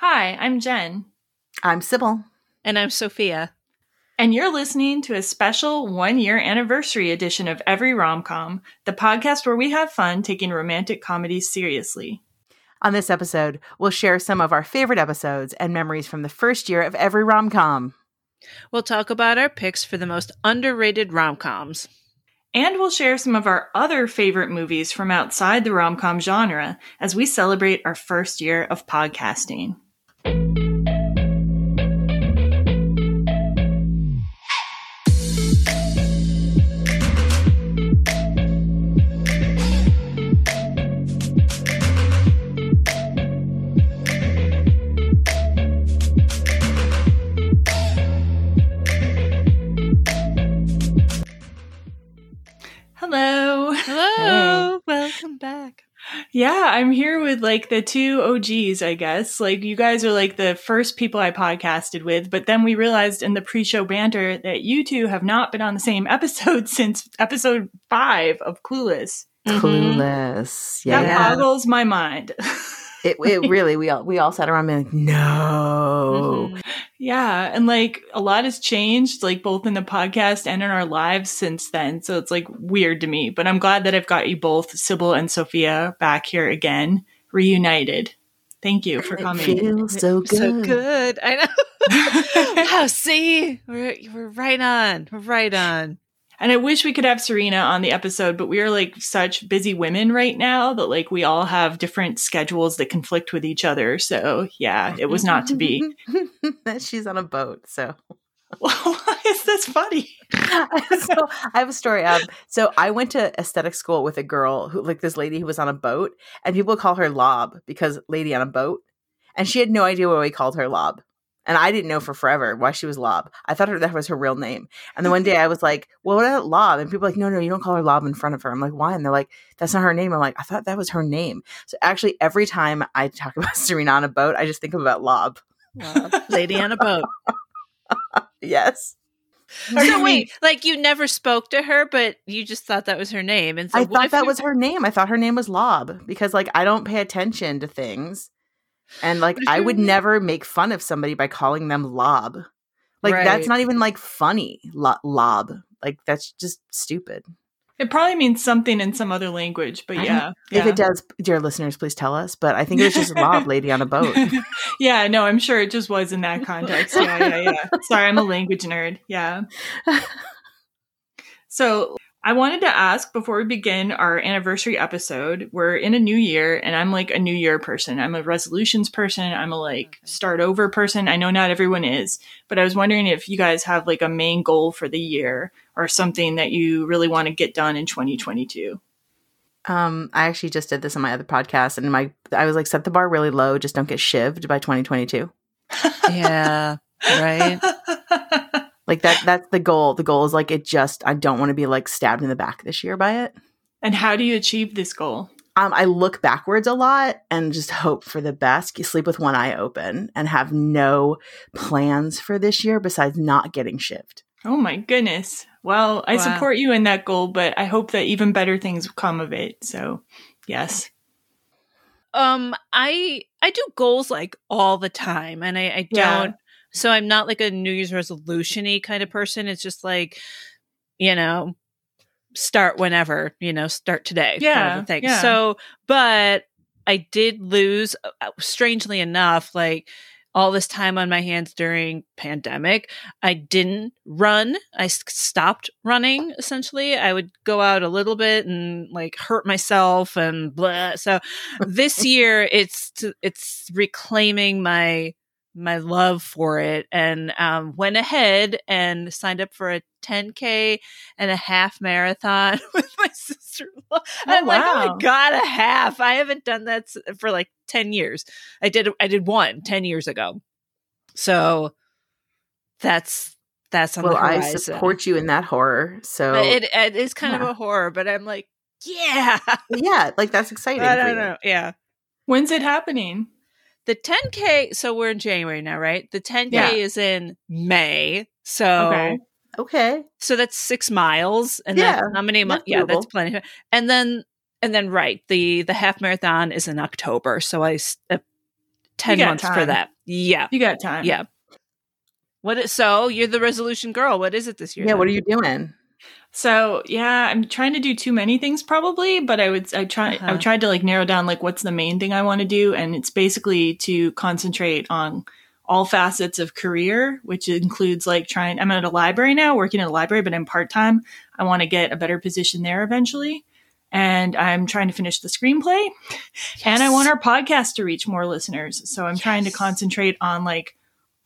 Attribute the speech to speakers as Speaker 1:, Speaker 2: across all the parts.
Speaker 1: Hi, I'm Jen.
Speaker 2: I'm Sybil.
Speaker 3: And I'm Sophia.
Speaker 1: And you're listening to a special one year anniversary edition of Every Romcom, the podcast where we have fun taking romantic comedies seriously.
Speaker 2: On this episode, we'll share some of our favorite episodes and memories from the first year of Every Romcom.
Speaker 3: We'll talk about our picks for the most underrated rom coms.
Speaker 1: And we'll share some of our other favorite movies from outside the rom com genre as we celebrate our first year of podcasting. Hello. Yeah, I'm here with like the two OGs, I guess. Like you guys are like the first people I podcasted with, but then we realized in the pre-show banter that you two have not been on the same episode since episode 5 of Clueless.
Speaker 2: Clueless. Yeah.
Speaker 1: That boggles my mind.
Speaker 2: it, it really we all we all sat around being like, no.
Speaker 1: Mhm. Yeah, and like a lot has changed, like both in the podcast and in our lives since then. So it's like weird to me, but I'm glad that I've got you both, Sybil and Sophia, back here again, reunited. Thank you for
Speaker 2: It
Speaker 1: coming.
Speaker 2: feels so good.
Speaker 3: So good. I know. oh, see? We're, we're right on. We're right on.
Speaker 1: And I wish we could have Serena on the episode, but we are like such busy women right now that like we all have different schedules that conflict with each other. So yeah, it was not to be.
Speaker 2: She's on a boat, so
Speaker 1: Why is this funny?
Speaker 2: so I have a story. Um, so I went to aesthetic school with a girl who, like this lady who was on a boat, and people call her Lob because lady on a boat, and she had no idea why we called her Lob, and I didn't know for forever why she was Lob. I thought her, that was her real name, and then one day I was like, "Well, what about Lob?" And people were like, "No, no, you don't call her Lob in front of her." I'm like, "Why?" And they're like, "That's not her name." I'm like, "I thought that was her name." So actually, every time I talk about Serena on a boat, I just think about Lob.
Speaker 3: Lady on a boat.
Speaker 2: Yes.
Speaker 3: So wait, like you never spoke to her, but you just thought that was her name. And so
Speaker 2: I thought that
Speaker 3: you-
Speaker 2: was her name. I thought her name was Lob because like I don't pay attention to things. And like I would never make fun of somebody by calling them Lob. Like that's not even like funny. Lo- lob. Like that's just stupid.
Speaker 1: It probably means something in some other language, but
Speaker 2: I
Speaker 1: yeah.
Speaker 2: If it does, dear listeners, please tell us. But I think it was just Lob lady on a boat.
Speaker 1: yeah, no, I'm sure it just was in that context. Yeah, yeah, yeah. Sorry, I'm a language nerd. Yeah. So I wanted to ask before we begin our anniversary episode. We're in a new year, and I'm like a new year person. I'm a resolutions person. I'm a like start over person. I know not everyone is, but I was wondering if you guys have like a main goal for the year or something that you really want to get done in 2022.
Speaker 2: Um, I actually just did this on my other podcast, and my I was like, set the bar really low. Just don't get shivved by 2022.
Speaker 3: Yeah. Right.
Speaker 2: Like that. That's the goal. The goal is like it. Just I don't want to be like stabbed in the back this year by it.
Speaker 1: and how do you achieve this goal?
Speaker 2: um, I look backwards a lot and just hope for the best. You sleep with one eye open and have no plans for this year besides not getting shivved.
Speaker 1: Oh my goodness. Well, I
Speaker 3: Wow.
Speaker 1: support you in that goal, but I hope that even better things come of it. So, yes.
Speaker 3: Um, I I do goals like all the time, and I, I don't Yeah. So I'm not like a New Year's resolution-y kind of person. It's just like, you know, start whenever, you know, start today. kind of
Speaker 1: Yeah,
Speaker 3: thing.
Speaker 1: yeah.
Speaker 3: So, but I did lose, uh, strangely enough, like all this time on my hands during pandemic. I didn't run. I stopped running. Essentially, I would go out a little bit and like hurt myself and blah. So this year, it's to, it's reclaiming my my love for it and um, went ahead and signed up for a 10k and a half marathon with my sister-in-law. I'm like, oh my god, a half! I haven't done that for like 10 years. I did I did one 10 years ago. So that's that's on
Speaker 2: well,
Speaker 3: the
Speaker 2: I support you in that horror. So
Speaker 3: But it it is kind of a horror, but I'm like, yeah.
Speaker 2: yeah, like that's exciting.
Speaker 3: I don't know. Yeah.
Speaker 1: When's it happening?
Speaker 3: The 10K, so we're in January now, right? The 10K
Speaker 1: Yeah.
Speaker 3: is in May. So
Speaker 1: Okay.
Speaker 2: Okay.
Speaker 3: so that's 6 miles and
Speaker 2: Yeah,
Speaker 3: that's how many months? Yeah, that's plenty. And then and then right, the the half marathon is in October. So I uh, 10
Speaker 1: You got
Speaker 3: months for that. Yeah.
Speaker 1: You got time.
Speaker 3: Yeah. What is, so you're the resolution girl. What is it this year?
Speaker 2: Yeah,
Speaker 3: then?
Speaker 2: what are you doing?
Speaker 1: So yeah, I'm trying to do too many things probably, but I would I try
Speaker 3: Uh-huh.
Speaker 1: I've tried to like narrow down like what's the main thing I want to do, and it's basically to concentrate on all facets of career, which includes like trying. I'm at a library now, working at a library, but I'm part time. I want to get a better position there eventually, and I'm trying to finish the screenplay, and I want our podcast to reach more listeners. So I'm trying to concentrate on like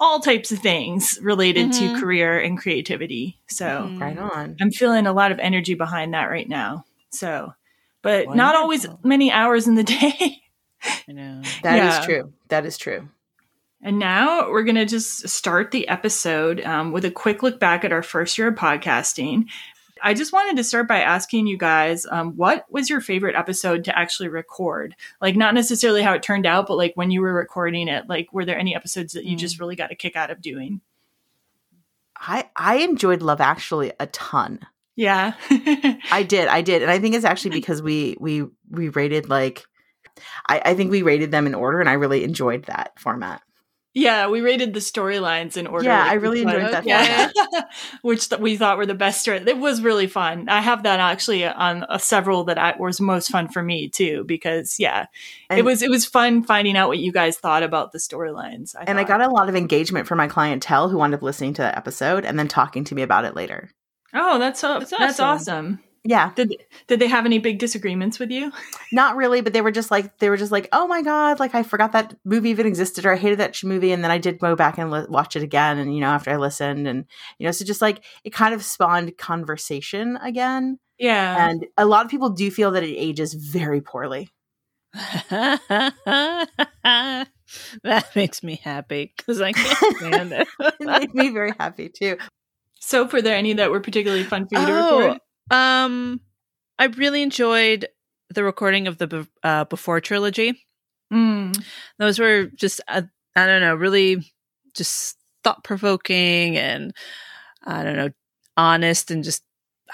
Speaker 1: all types of things related
Speaker 3: Mhm.
Speaker 1: to career and creativity. So.
Speaker 3: Mhm.
Speaker 2: Right on.
Speaker 1: I'm feeling a lot of energy behind that right now. So, but not always many hours in the day.
Speaker 3: I know.
Speaker 2: That is
Speaker 1: Yeah.
Speaker 2: true. That is true.
Speaker 1: and now we're going to just start the episode um, with a quick look back at our first year of podcasting. I just wanted to start by asking you guys um, what was your favorite episode to actually record? Like, not necessarily how it turned out, but like when you were recording it, like, were there any episodes that you
Speaker 3: Mm.
Speaker 1: just really got a kick out of doing?
Speaker 2: I I enjoyed Love Actually a ton.
Speaker 1: Yeah.
Speaker 2: I did, I did, and I think it's actually because we we we rated like, I I think we rated them in order, and I really enjoyed that format.
Speaker 1: Yeah, we rated the storylines in order.
Speaker 2: Yeah,
Speaker 1: like,
Speaker 2: I really
Speaker 1: which
Speaker 2: enjoyed
Speaker 1: one-
Speaker 2: that
Speaker 1: Yeah, which th- we thought were the best story. It was really fun. I have that actually on uh, several that I, was most fun for me too, because yeah, it was it was fun finding out what you guys thought about the storylines.
Speaker 2: and I got a lot of engagement from my clientele who wound up listening to the episode and then talking to me about it later.
Speaker 1: oh, that's so,
Speaker 3: That's
Speaker 1: that's,
Speaker 3: awesome.
Speaker 2: Yeah,
Speaker 1: Did did they have any big disagreements with you?
Speaker 2: not really, but they were just like they were just like, oh my god, like I forgot that movie even existed, or I hated that movie, and then I did go back and li- watch it again, and you know after I listened, and you know so just like it kind of spawned conversation again,
Speaker 1: Yeah,
Speaker 2: and a lot of people do feel that it ages very poorly.
Speaker 3: that makes me happy because I can't stand it.
Speaker 2: it made me very happy too.
Speaker 1: so were there any that were particularly fun for you to
Speaker 3: Oh,
Speaker 1: record?
Speaker 3: Um, I really enjoyed the recording of the Be- uh, Before trilogy.
Speaker 1: Mm.
Speaker 3: Those were just, uh, I don't know, really just thought provoking and I don't know, honest and just,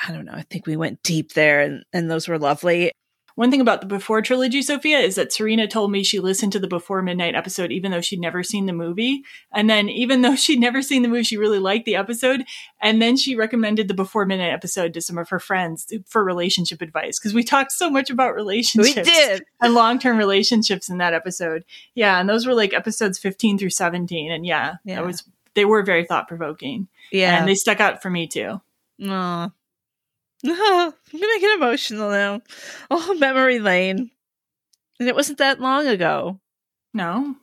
Speaker 3: I don't know. I think we went deep there and, and those were lovely.
Speaker 1: One thing about the Before trilogy, Sophia, is that Serena told me she listened to the Before Midnight episode even though she'd never seen the movie. And then even though she'd never seen the movie, she really liked the episode. And then she recommended the Before Midnight episode to some of her friends for relationship advice because we talked so much about relationships
Speaker 3: We did.
Speaker 1: and long term relationships in that episode. Yeah. And those were like episodes 15 through 17. And yeah,
Speaker 3: Yeah.
Speaker 1: that was, they were very thought provoking.
Speaker 3: Yeah.
Speaker 1: And they stuck out for me too.
Speaker 3: I'm gonna get emotional now. Oh, memory lane. And it wasn't that long ago.
Speaker 1: No.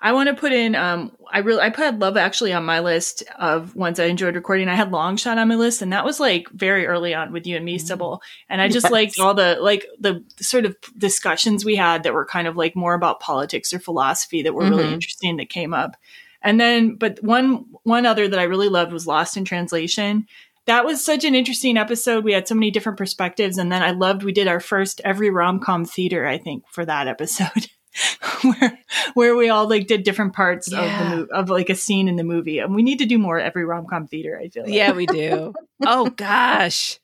Speaker 1: I want to put in um I really I put Love Actually on my list of ones I enjoyed recording. I had Long Shot on my list and that was like very early on with you and me,
Speaker 3: Mm.
Speaker 1: Sybil. And I just
Speaker 2: Yes.
Speaker 1: liked all the like the sort of discussions we had that were kind of like more about politics or philosophy that were really
Speaker 2: Mhm.
Speaker 1: interesting that came up. And then but one one other that I really loved was Lost in Translation. That was such an interesting episode. We had so many different perspectives and then I loved we did our first every rom-com theater I think for that episode. where where we all like did different parts of the
Speaker 3: Yeah.
Speaker 1: movie of like a scene in the movie and we need to do more every rom-com theater i feel like.
Speaker 3: Yeah, we do. oh gosh.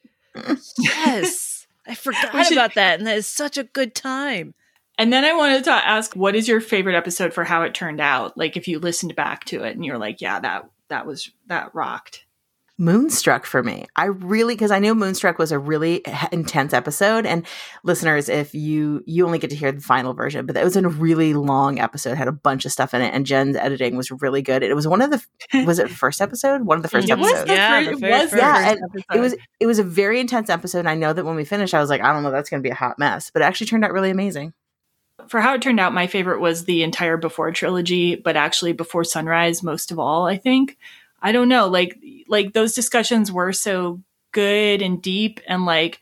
Speaker 3: Yes. I forgot
Speaker 1: should-
Speaker 3: about that. And that is such a good time.
Speaker 1: and then i wanted to ask what is your favorite episode for how it turned out like if you listened back to it and you're like yeah that that was that rocked
Speaker 2: Moonstruck for me. I really because I knew Moonstruck was a really intense episode. And listeners, if you you only get to hear the final version, but it was a really long episode, had a bunch of stuff in it, and Jen's editing was really good. It was one of the was it first episode? One of the first
Speaker 1: it was
Speaker 2: episodes.
Speaker 1: the,
Speaker 3: Yeah,
Speaker 1: first, it was.
Speaker 2: Yeah,
Speaker 1: first
Speaker 2: and
Speaker 1: episode.
Speaker 2: It was it was a very intense episode. And I know that when we finished, I was like, I don't know, that's going to be a hot mess, but it actually turned out really amazing.
Speaker 1: for how it turned out my favorite was the entire before trilogy but actually before sunrise most of all i think i don't know like like those discussions were so good and deep and like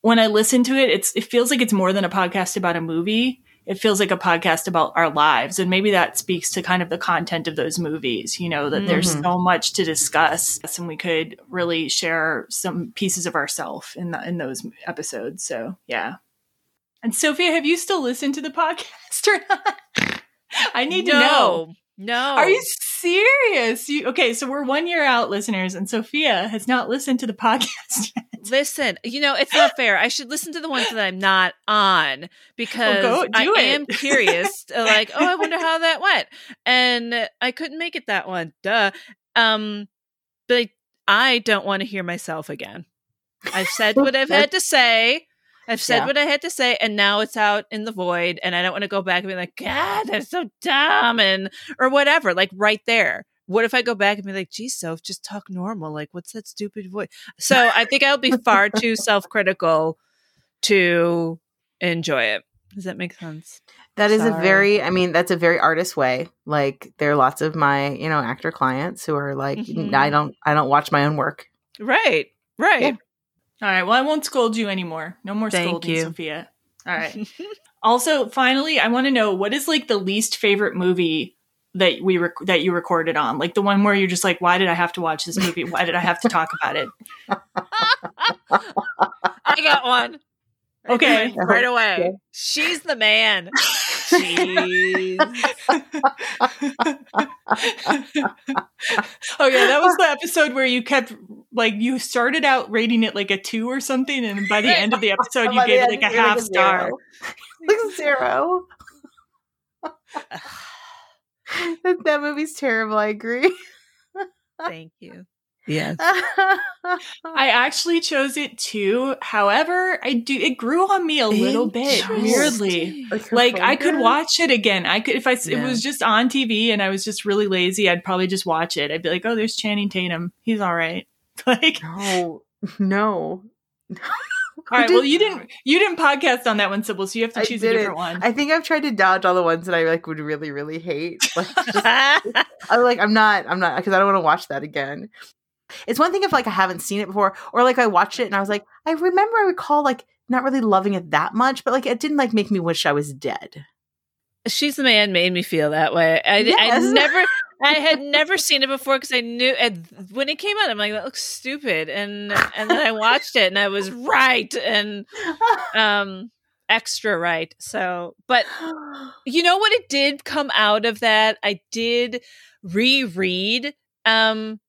Speaker 1: when i listen to it it's it feels like it's more than a podcast about a movie. It feels like a podcast about our lives and maybe that speaks to kind of the content of those movies you know that there's
Speaker 2: Mhm.
Speaker 1: so much to discuss and we could really share some pieces of ourselves in the, in those episodes so yeah. And sophia have you still listened to the podcast or not? I need to know
Speaker 3: No.
Speaker 1: are you serious you okay so we're one year out listeners and sophia has not listened to the podcast yet
Speaker 3: Listen, you know, it's not fair. I should listen to the ones that I'm not on because
Speaker 1: go-
Speaker 3: I
Speaker 1: it.
Speaker 3: am curious. uh, like, oh, I wonder how that went. And I couldn't make it that one. Duh. Um, but I don't want to hear myself again. I've said what I've had to say. I've said
Speaker 2: Yeah.
Speaker 3: what I had to say, and now it's out in the void. And I don't want to go back and be like, God, that's so dumb, and or whatever. Like right there. What if I go back and be like, geez, Soph, just talk normal? Like, what's that stupid voice? So I think I'll be far too self critical to enjoy it. Does that make sense?
Speaker 2: That is a very, I mean, that's a very artist way. Like there are lots of my, you know, actor clients who are like,
Speaker 3: Mhm.
Speaker 2: I don't, I don't watch my own work.
Speaker 3: Right. Right.
Speaker 2: Yeah.
Speaker 1: All right. Well, I won't scold you anymore. No more
Speaker 3: Thank
Speaker 1: scolding,
Speaker 3: you.
Speaker 1: Sophia. All right. also, finally, I want to know what is like the least favorite movie that we rec- that you recorded on, like the one where you're just like, why did I have to watch this movie? Why did I have to talk about it?
Speaker 3: I got one.
Speaker 1: Okay.
Speaker 3: Right away. She's the man. Jeez.
Speaker 1: oh yeah, that was the episode where you kept like you started out rating it like a two or something, and by the end of the episode, you
Speaker 2: By
Speaker 1: gave it like a
Speaker 2: you gave
Speaker 1: half star.
Speaker 2: zero. like zero. that, that movie's terrible. I agree.
Speaker 3: Thank you. Yes.
Speaker 1: I actually chose it too. However, I do it grew on me a little bit weirdly. Like I could watch it again. I could if I s it was just on TV and I was just really lazy. I'd probably just watch it. I'd be like, "Oh, there's Channing Tatum. He's all right." Like,
Speaker 2: No, no.
Speaker 1: all right. Well, you didn't you didn't podcast on that one, Sybil. So you have to choose a different one.
Speaker 2: I think I've tried to dodge all the ones that I like would really, really hate. Like, just. I'm like, I'm not, I'm not, because I don't want to watch that again. It's one thing if like I haven't seen it before, or like I watched it and I was like, I remember I recall like not really loving it that much, but like it didn't like make me wish I was dead.
Speaker 3: She's the man made me feel that way. I, I never, I had never seen it before because I knew and when it came out, I'm like, that looks stupid, and and then I watched it and I was right and um extra right. So, but you know what? It did come out of that. I did reread um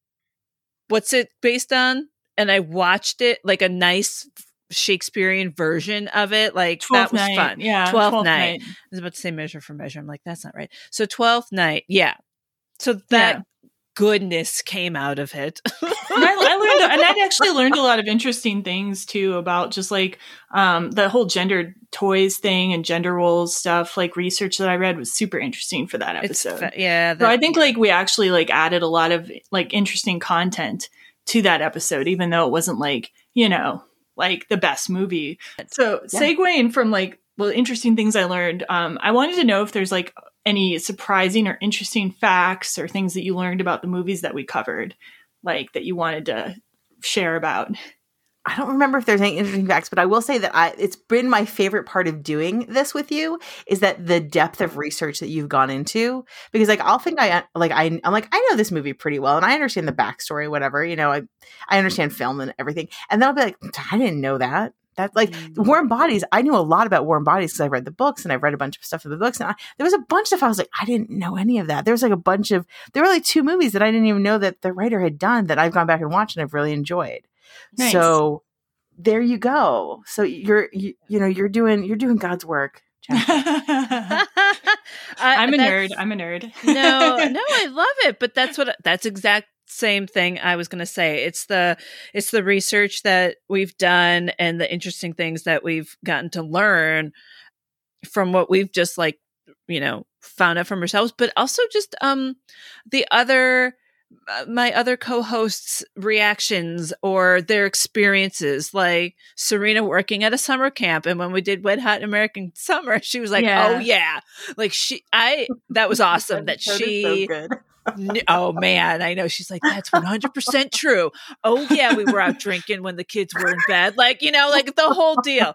Speaker 3: what's it based on, and I watched it like a nice Shakespearean version of it. Like that was
Speaker 1: night.
Speaker 3: fun.
Speaker 1: Yeah,
Speaker 3: Twelfth Night. I was about to say measure for measure. I'm like, that's not right. So twelfth night, yeah. So that
Speaker 1: Yeah.
Speaker 3: goodness came out of it.
Speaker 1: I, I learned, and I actually learned a lot of interesting things too about just like um, the whole gendered toys thing and gender roles stuff. Like research that I read was super interesting for that episode.
Speaker 3: fa- yeah.
Speaker 1: so I think like we actually like added a lot of like interesting content to that episode, even though it wasn't like you know like the best movie. So
Speaker 2: Yeah.
Speaker 1: segueing from like well interesting things I learned, um, I wanted to know if there's like any surprising or interesting facts or things that you learned about the movies that we covered, like that you wanted to share about.
Speaker 2: I don't remember if there's any interesting facts, but I will say that I it's been my favorite part of doing this with you is that the depth of research that you've gone into because like I'll think I like I I'm like I know this movie pretty well and I understand the backstory whatever you know I I understand film and everything and then I'll be like I didn't know that that like
Speaker 3: Mm.
Speaker 2: Warm Bodies I knew a lot about Warm Bodies because I read the books and I've read a bunch of stuff in the books and I, there was a bunch of stuff I was like I didn't know any of that there was like a bunch of there were like two movies that I didn't even know that the writer had done that I've gone back and watched and I've really enjoyed.
Speaker 1: Nice.
Speaker 2: So there you go. So you're you, you know you're doing you're doing God's work. Jen.
Speaker 1: I'm a nerd. I'm a nerd.
Speaker 3: no, no, I love it. But that's what that's exact same thing I was going to say. It's the it's the research that we've done and the interesting things that we've gotten to learn from what we've just like you know found out from ourselves, but also just um the other Uh, my other co-hosts reactions or their experiences like serena working at a summer camp and when we did wet hot american summer she was like oh,
Speaker 1: Yeah.
Speaker 3: oh yeah like she i that was awesome that
Speaker 2: That so
Speaker 3: she
Speaker 2: good.
Speaker 3: oh man i know she's like that's 100% true oh yeah we were out drinking when the kids were in bed like you know like the whole deal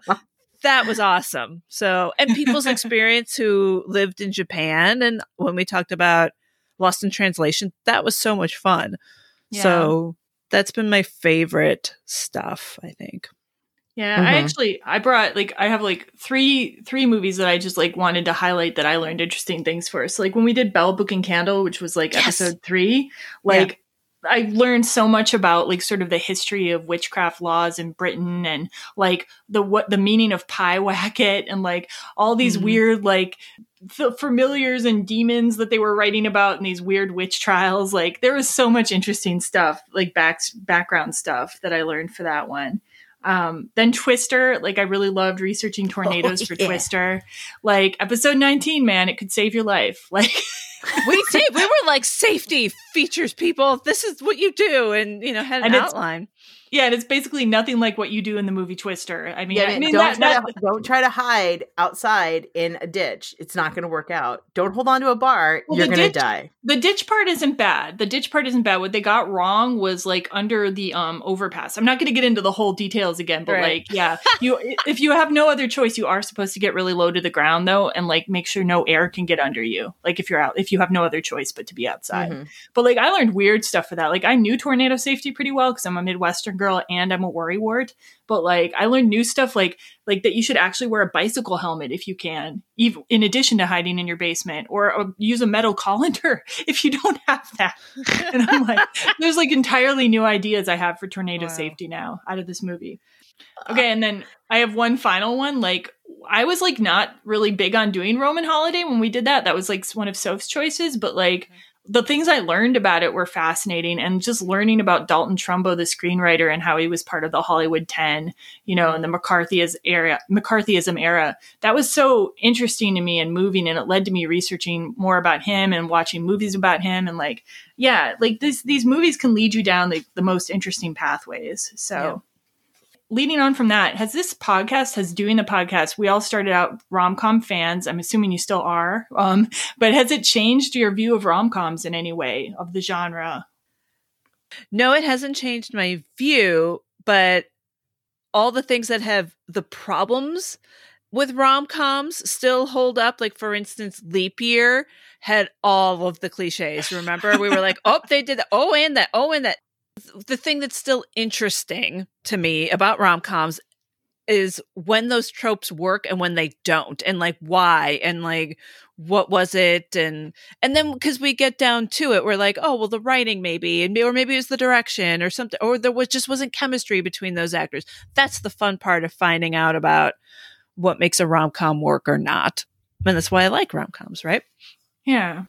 Speaker 3: that was awesome so and people's experience who lived in japan and when we talked about lost in translation that was so much fun
Speaker 1: Yeah.
Speaker 3: so that's been my favorite stuff i think
Speaker 1: Yeah, I
Speaker 2: Mhm.
Speaker 1: actually I brought like I have like three three movies that I just like wanted to highlight that I learned interesting things for. So like when we did Bell Book and Candle, which was like
Speaker 3: Yes.
Speaker 1: episode three, like I learned so much about like sort of the history of witchcraft laws in Britain and like the what the meaning of pyewacket and like all these
Speaker 3: Mhm.
Speaker 1: weird like f- familiars and demons that they were writing about in these weird witch trials. Like there was so much interesting stuff, like back background stuff that I learned for that one. Um, then Twister, like I really loved researching tornadoes for
Speaker 2: yeah.
Speaker 1: Twister. Like episode 19, man, it could save your life. Like
Speaker 3: we did. We were like safety features people. This is what you do, and you know had an
Speaker 1: And
Speaker 3: outline.
Speaker 1: Yeah, and it's basically nothing like what you do in the movie Twister. I mean,
Speaker 2: Yeah,
Speaker 1: I mean
Speaker 2: don't,
Speaker 1: that,
Speaker 2: try
Speaker 1: that,
Speaker 2: to, don't try to hide outside in a ditch. It's not going to work out. Don't hold on to a bar.
Speaker 1: Well,
Speaker 2: You're going to die.
Speaker 1: the ditch part isn't bad. The ditch part isn't bad. What they got wrong was like under the um overpass. I'm not going to get into the whole details again, but
Speaker 3: Right.
Speaker 1: like yeah, you if you have no other choice, you are supposed to get really low to the ground though, and like make sure no air can get under you. Like if you're out, if you have no other choice but to be outside.
Speaker 2: Mhm.
Speaker 1: But like I learned weird stuff for that. Like I knew tornado safety pretty well because I'm a Midwestern girl and I'm a worry wart. But like I learned new stuff like like that you should actually wear a bicycle helmet if you can, even in addition to hiding in your basement, or uh, use a metal colander if you don't have that. And I'm like, there's like entirely new ideas I have for tornado
Speaker 3: Wow.
Speaker 1: safety now out of this movie. Okay, and then I have one final one. Like I was like not really big on doing Roman holiday when we did that. That was like one of Soph's choices, but like the things I learned about it were fascinating and just learning about Dalton Trumbo, the screenwriter, and how he was part of the Hollywood 10, you know, in the McCarthyism era, McCarthyism era. That was so interesting to me and moving. And it led to me researching more about him and watching movies about him. And like, yeah, like this, these movies can lead you down the, the most interesting pathways. So
Speaker 3: Yeah.
Speaker 1: Leading on from that, has this podcast, has doing the podcast, we all started out rom com fans. I'm assuming you still are. Um, but has it changed your view of rom coms in any way of the genre?
Speaker 3: No, it hasn't changed my view, but all the things that have the problems with rom coms still hold up. Like, for instance, Leap Year had all of the cliches. Remember, we were like, oh, they did that. Oh, and that. Oh, and that. The thing that's still interesting to me about rom coms is when those tropes work and when they don't, and like why, and like what was it, and and then because we get down to it, we're like, oh well, the writing maybe, and or maybe it was the direction or something, or there was just wasn't chemistry between those actors. That's the fun part of finding out about what makes a rom com work or not, and that's why I like rom coms, right?
Speaker 1: Yeah.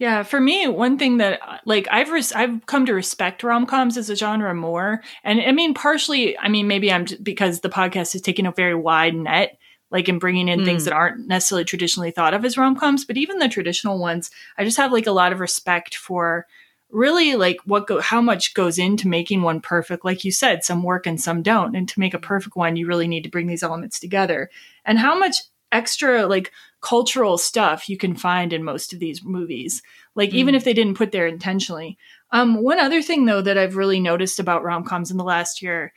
Speaker 1: Yeah, for me, one thing that like I've res- I've come to respect rom coms as a genre more, and I mean partially, I mean maybe I'm because the podcast is taking a very wide net, like in bringing in things
Speaker 3: Mm.
Speaker 1: that aren't necessarily traditionally thought of as rom coms, but even the traditional ones, I just have like a lot of respect for really like what go how much goes into making one perfect. Like you said, some work and some don't, and to make a perfect one, you really need to bring these elements together, and how much extra like cultural stuff you can find in most of these movies like even
Speaker 3: Mm.
Speaker 1: if they didn't put there intentionally. Um one other thing though that i've really noticed about rom-coms in the last year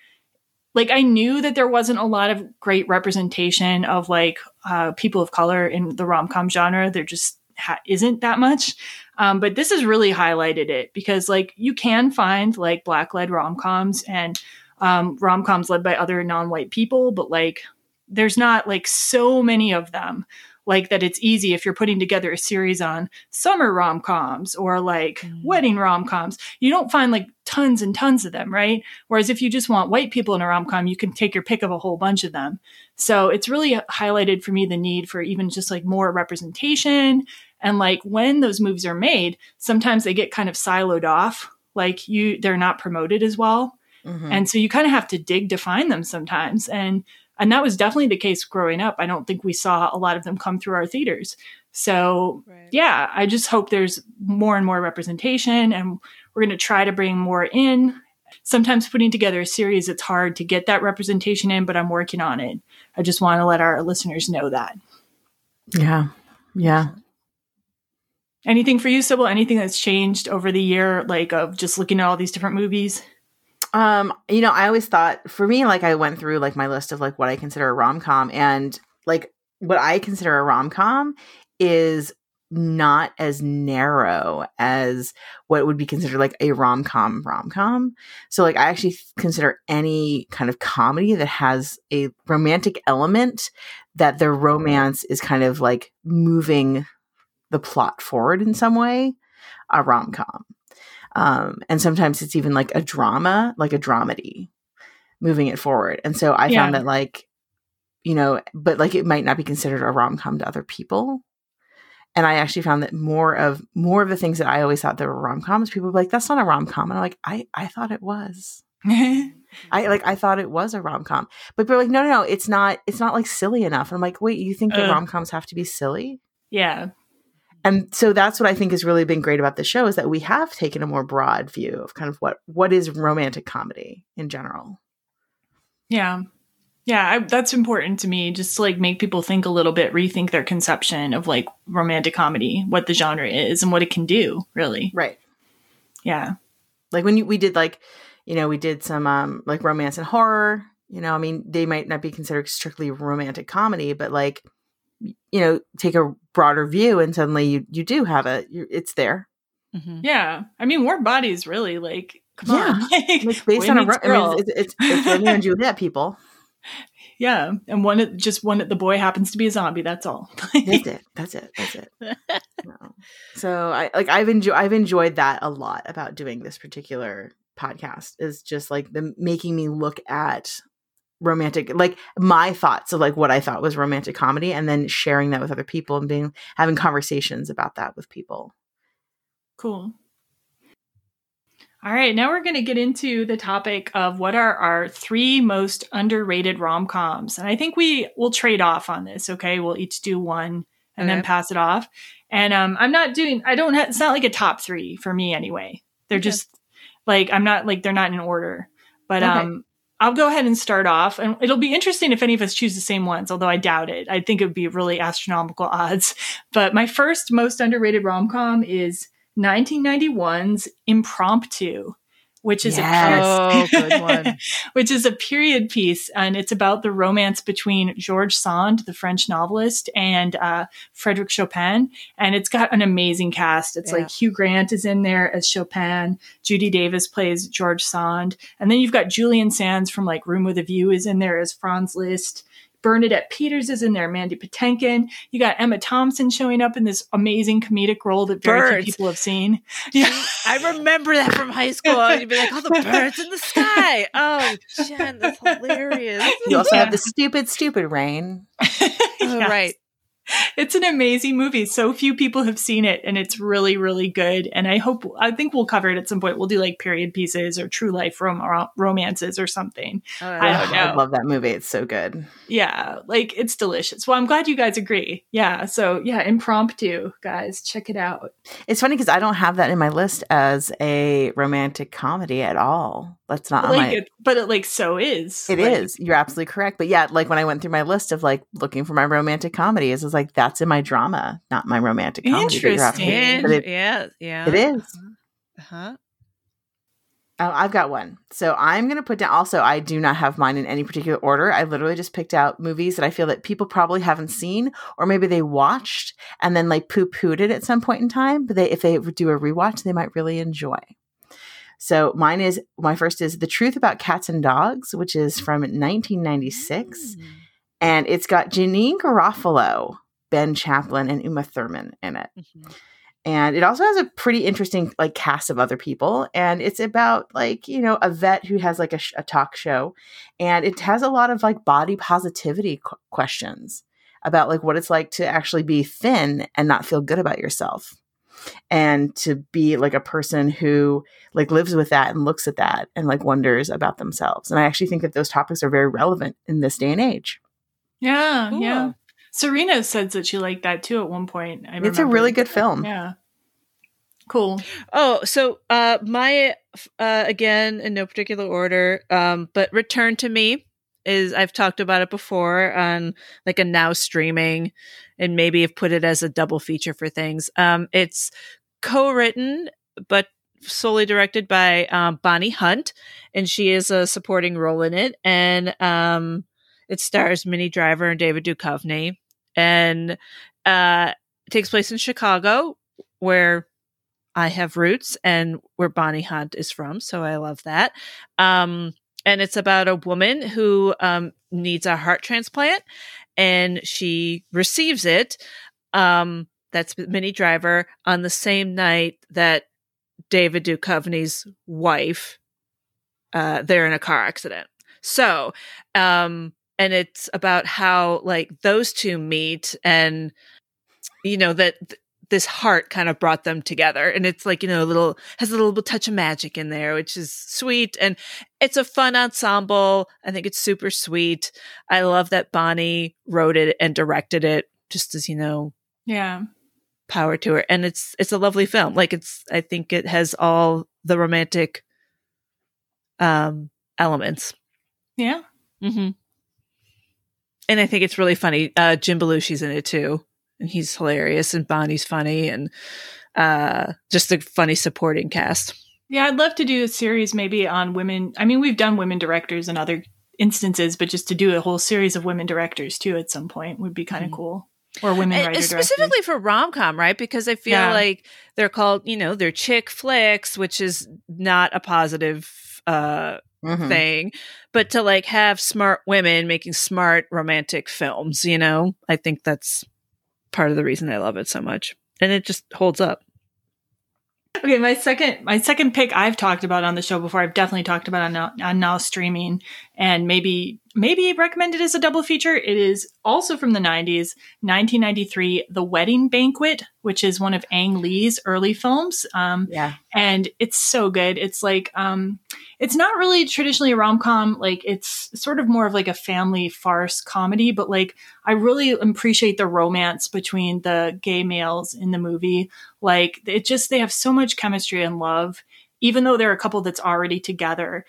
Speaker 1: like i knew that there wasn't a lot of great representation of like uh, people of color in the rom-com genre. There just ha- isn't that much. Um, but this has really highlighted it because like you can find like black led rom-coms and um, rom-coms led by other non-white people but like there's not like so many of them like that it's easy if you're putting together a series on summer rom-coms or like
Speaker 3: Mm.
Speaker 1: wedding rom-coms. You don't find like tons and tons of them right? Whereas if you just want white people in a rom-com you can take your pick of a whole bunch of them. So it's really highlighted for me the need for even just like more representation. And like when those movies are made sometimes they get kind of siloed off like you they're not promoted as well.
Speaker 2: Mhm.
Speaker 1: and so you kind of have to dig to find them sometimes. And and that was definitely the case growing up. I don't think we saw a lot of them come through our theaters. So yeah i just hope there's more and more representation and we're going to try to bring more in. Sometimes putting together a series it's hard to get that representation in but i'm working on it. I just want to let our listeners know that.
Speaker 2: Yeah. Yeah.
Speaker 1: anything for you sybil? Anything that's changed over the year like of just looking at all these different movies
Speaker 2: Um, you know, I always thought for me, like I went through like my list of like what I consider a rom com, and like what I consider a rom com is not as narrow as what would be considered like a rom com rom com. So like I actually consider any kind of comedy that has a romantic element that the romance is kind of like moving the plot forward in some way, a rom com. Um, and sometimes it's even like a drama, like a dramedy, moving it forward. And so I
Speaker 1: Yeah.
Speaker 2: found that like, you know, but like it might not be considered a rom com to other people. And I actually found that more of more of the things that I always thought they were rom coms, people were like, "That's not a rom com," and I'm like, "I I thought it was." I like I thought it was a rom com, but are like, "No, no, no, it's not. It's not like silly enough." And I'm like, "Wait, you think that
Speaker 1: Ugh.
Speaker 2: rom coms have to be silly?"
Speaker 1: yeah.
Speaker 2: And so that's what I think has really been great about the show is that we have taken a more broad view of kind of what what is romantic comedy in general.
Speaker 1: Yeah. Yeah, I, that's important to me just to like make people think a little bit, rethink their conception of like romantic comedy, what the genre is and what it can do, really.
Speaker 2: Right.
Speaker 1: Yeah.
Speaker 2: Like when you, we did like, you know, we did some um like romance and horror. You know, I mean, they might not be considered strictly romantic comedy, but like, you know, take a broader view, and suddenly you you do have it. It's there.
Speaker 3: Mhm.
Speaker 1: Yeah. I mean, Warm Bodies really like come
Speaker 2: Yeah.
Speaker 1: on. Like,
Speaker 2: It's based on a.
Speaker 1: meets
Speaker 2: Ro- I
Speaker 1: girl.
Speaker 2: mean, it's it's, it's Romeo and Juliet people.
Speaker 1: yeah. And one just one that the boy happens to be a zombie, that's all.
Speaker 2: That's it. That's it. That's it. No. So I like I've enjoyed I've enjoyed that a lot about doing this particular podcast is just like the making me look at romantic like my thoughts of like what I thought was romantic comedy and then sharing that with other people and being having conversations about that with people.
Speaker 1: Cool. All right, now we're going to get into the topic of what are our three most underrated rom coms. And I think we will trade off on this, okay? We'll each do one and then pass it off. And um, I'm not doing, I don't have, it's not like a top three for me anyway. They're
Speaker 3: Okay.
Speaker 1: just like, I'm not like, they're not in order. But
Speaker 2: Okay.
Speaker 1: um, I'll go ahead and start off. And it'll be interesting if any of us choose the same ones, although I doubt it. I think it would be really astronomical odds. But my first most underrated rom com is 1991's Impromptu, which is
Speaker 2: Yes.
Speaker 3: Oh,
Speaker 1: a
Speaker 3: good one.
Speaker 1: which is a period piece, and it's about the romance between George Sand, the French novelist, and uh, Frederic Chopin, and it's got an amazing cast. It's
Speaker 3: Yeah.
Speaker 1: like Hugh Grant is in there as Chopin, Judy Davis plays George Sand, and then you've got Julian Sands from like Room with a View is in there as Franz Liszt. Bernadette Peters is in there, Mandy Patinkin. You got Emma Thompson showing up in this amazing comedic role that very
Speaker 3: Birds.
Speaker 1: few people have seen. Yeah.
Speaker 3: I remember that from high school. You'd be like, "Oh, the birds in the sky!" Oh, Jen, that's hilarious.
Speaker 2: You also
Speaker 1: Yeah.
Speaker 2: have the stupid stupid rain.
Speaker 3: Oh,
Speaker 1: Yes.
Speaker 3: right.
Speaker 1: It's an amazing movie. So few people have seen it, and it's really, really good. And I hope, I think we'll cover it at some point. We'll do like period pieces or true life rom- romances or something.
Speaker 3: Oh,
Speaker 1: I don't
Speaker 2: Ugh, I love that movie. It's so good.
Speaker 1: Yeah, like it's delicious. Well, I'm glad you guys agree. Yeah. So, yeah, impromptu, guys, check it out.
Speaker 2: It's funny because I don't have that in my list as a romantic comedy at all. That's not on
Speaker 1: like
Speaker 2: my
Speaker 1: it, but it like so is.
Speaker 2: It
Speaker 1: Like,
Speaker 2: is. You're absolutely correct. But yeah, like when I went through my list of like looking for my romantic comedies, it's like that's in my drama, not my romantic comedy. that you're asking.
Speaker 1: Interesting.
Speaker 2: It,
Speaker 3: yeah, yeah.
Speaker 2: it is.
Speaker 3: Huh?
Speaker 2: Oh, I've got one. So I'm going to put down. Also, I do not have mine in any particular order. I literally just picked out movies that I feel that people probably haven't seen, or maybe they watched and then like poo pooed it at some point in time. But they, if they do a rewatch, they might really enjoy. So mine is my first is The Truth About Cats and Dogs, which is from 1996.
Speaker 3: Mm.
Speaker 2: and it's got Janeane Garofalo, Ben Chaplin, and Uma Thurman in it.
Speaker 3: Mhm.
Speaker 2: And it also has a pretty interesting like cast of other people, and it's about like you know a vet who has like a, sh- a talk show, and it has a lot of like body positivity qu- questions about like what it's like to actually be thin and not feel good about yourself and to be like a person who like lives with that and looks at that and like wonders about themselves and i actually think that those topics are very relevant in this day and age
Speaker 1: Yeah.
Speaker 3: Cool.
Speaker 1: Yeah. Serena said that she liked that too at one point. I
Speaker 2: It's a really good film.
Speaker 1: Yeah. Cool.
Speaker 3: Oh, so uh my uh again in no particular order, um, but Return to Me is I've talked about it before on like a now streaming and maybe have put it as a double feature for things. Um it's co-written but solely directed by um, Bonnie Hunt and she is a supporting role in it and um it stars Minnie Driver and David Duchovny and uh takes place in Chicago where I have roots and where Bonnie Hunt is from, so I love that. Um, and it's about a woman who um, needs a heart transplant, and she receives it. Um, that's Minnie Driver on the same night that David Duchovny's wife. Uh, they're in a car accident. So, um, and it's about how like those two meet and you know that th- this heart kind of brought them together. And it's like you know a little has a little touch of magic in there which is sweet. And it's a fun ensemble. I think it's super sweet. I love that bonnie wrote it and directed it just as you know
Speaker 1: Yeah.
Speaker 3: power to her. And it's it's a lovely film. Like it's i think it has all the romantic um elements.
Speaker 1: Yeah.
Speaker 3: mm-hmm. And i think it's really funny. Uh jim belushi's in it too he's hilarious and bonnie's funny and uh just a funny supporting cast
Speaker 1: Yeah, I'd love to do a series maybe on women. I mean, we've done women directors in other instances, but just to do a whole series of women directors too at some point would be kind of
Speaker 3: Mhm.
Speaker 1: cool. Or women
Speaker 3: And
Speaker 1: writer
Speaker 3: specifically for rom-com right because i feel
Speaker 1: Yeah.
Speaker 3: like they're called you know they're chick flicks which is not a positive uh
Speaker 2: Mhm.
Speaker 3: thing but to like have smart women making smart romantic films you know i think that's part of the reason i love it so much. And it just holds up
Speaker 1: Okay, my second my second pick I've talked about on the show before. I've definitely talked about on now, on now streaming, and maybe maybe recommended as a double feature. It is also from the '90s, 1993, The Wedding Banquet, which is one of Ang Lee's early films. Um,
Speaker 2: Yeah.
Speaker 1: and it's so good. It's like um it's not really traditionally a rom-com, like it's sort of more of like a family farce comedy, but like I really appreciate the romance between the gay males in the movie. Like it just they have so much chemistry and love even though they're a couple that's already together.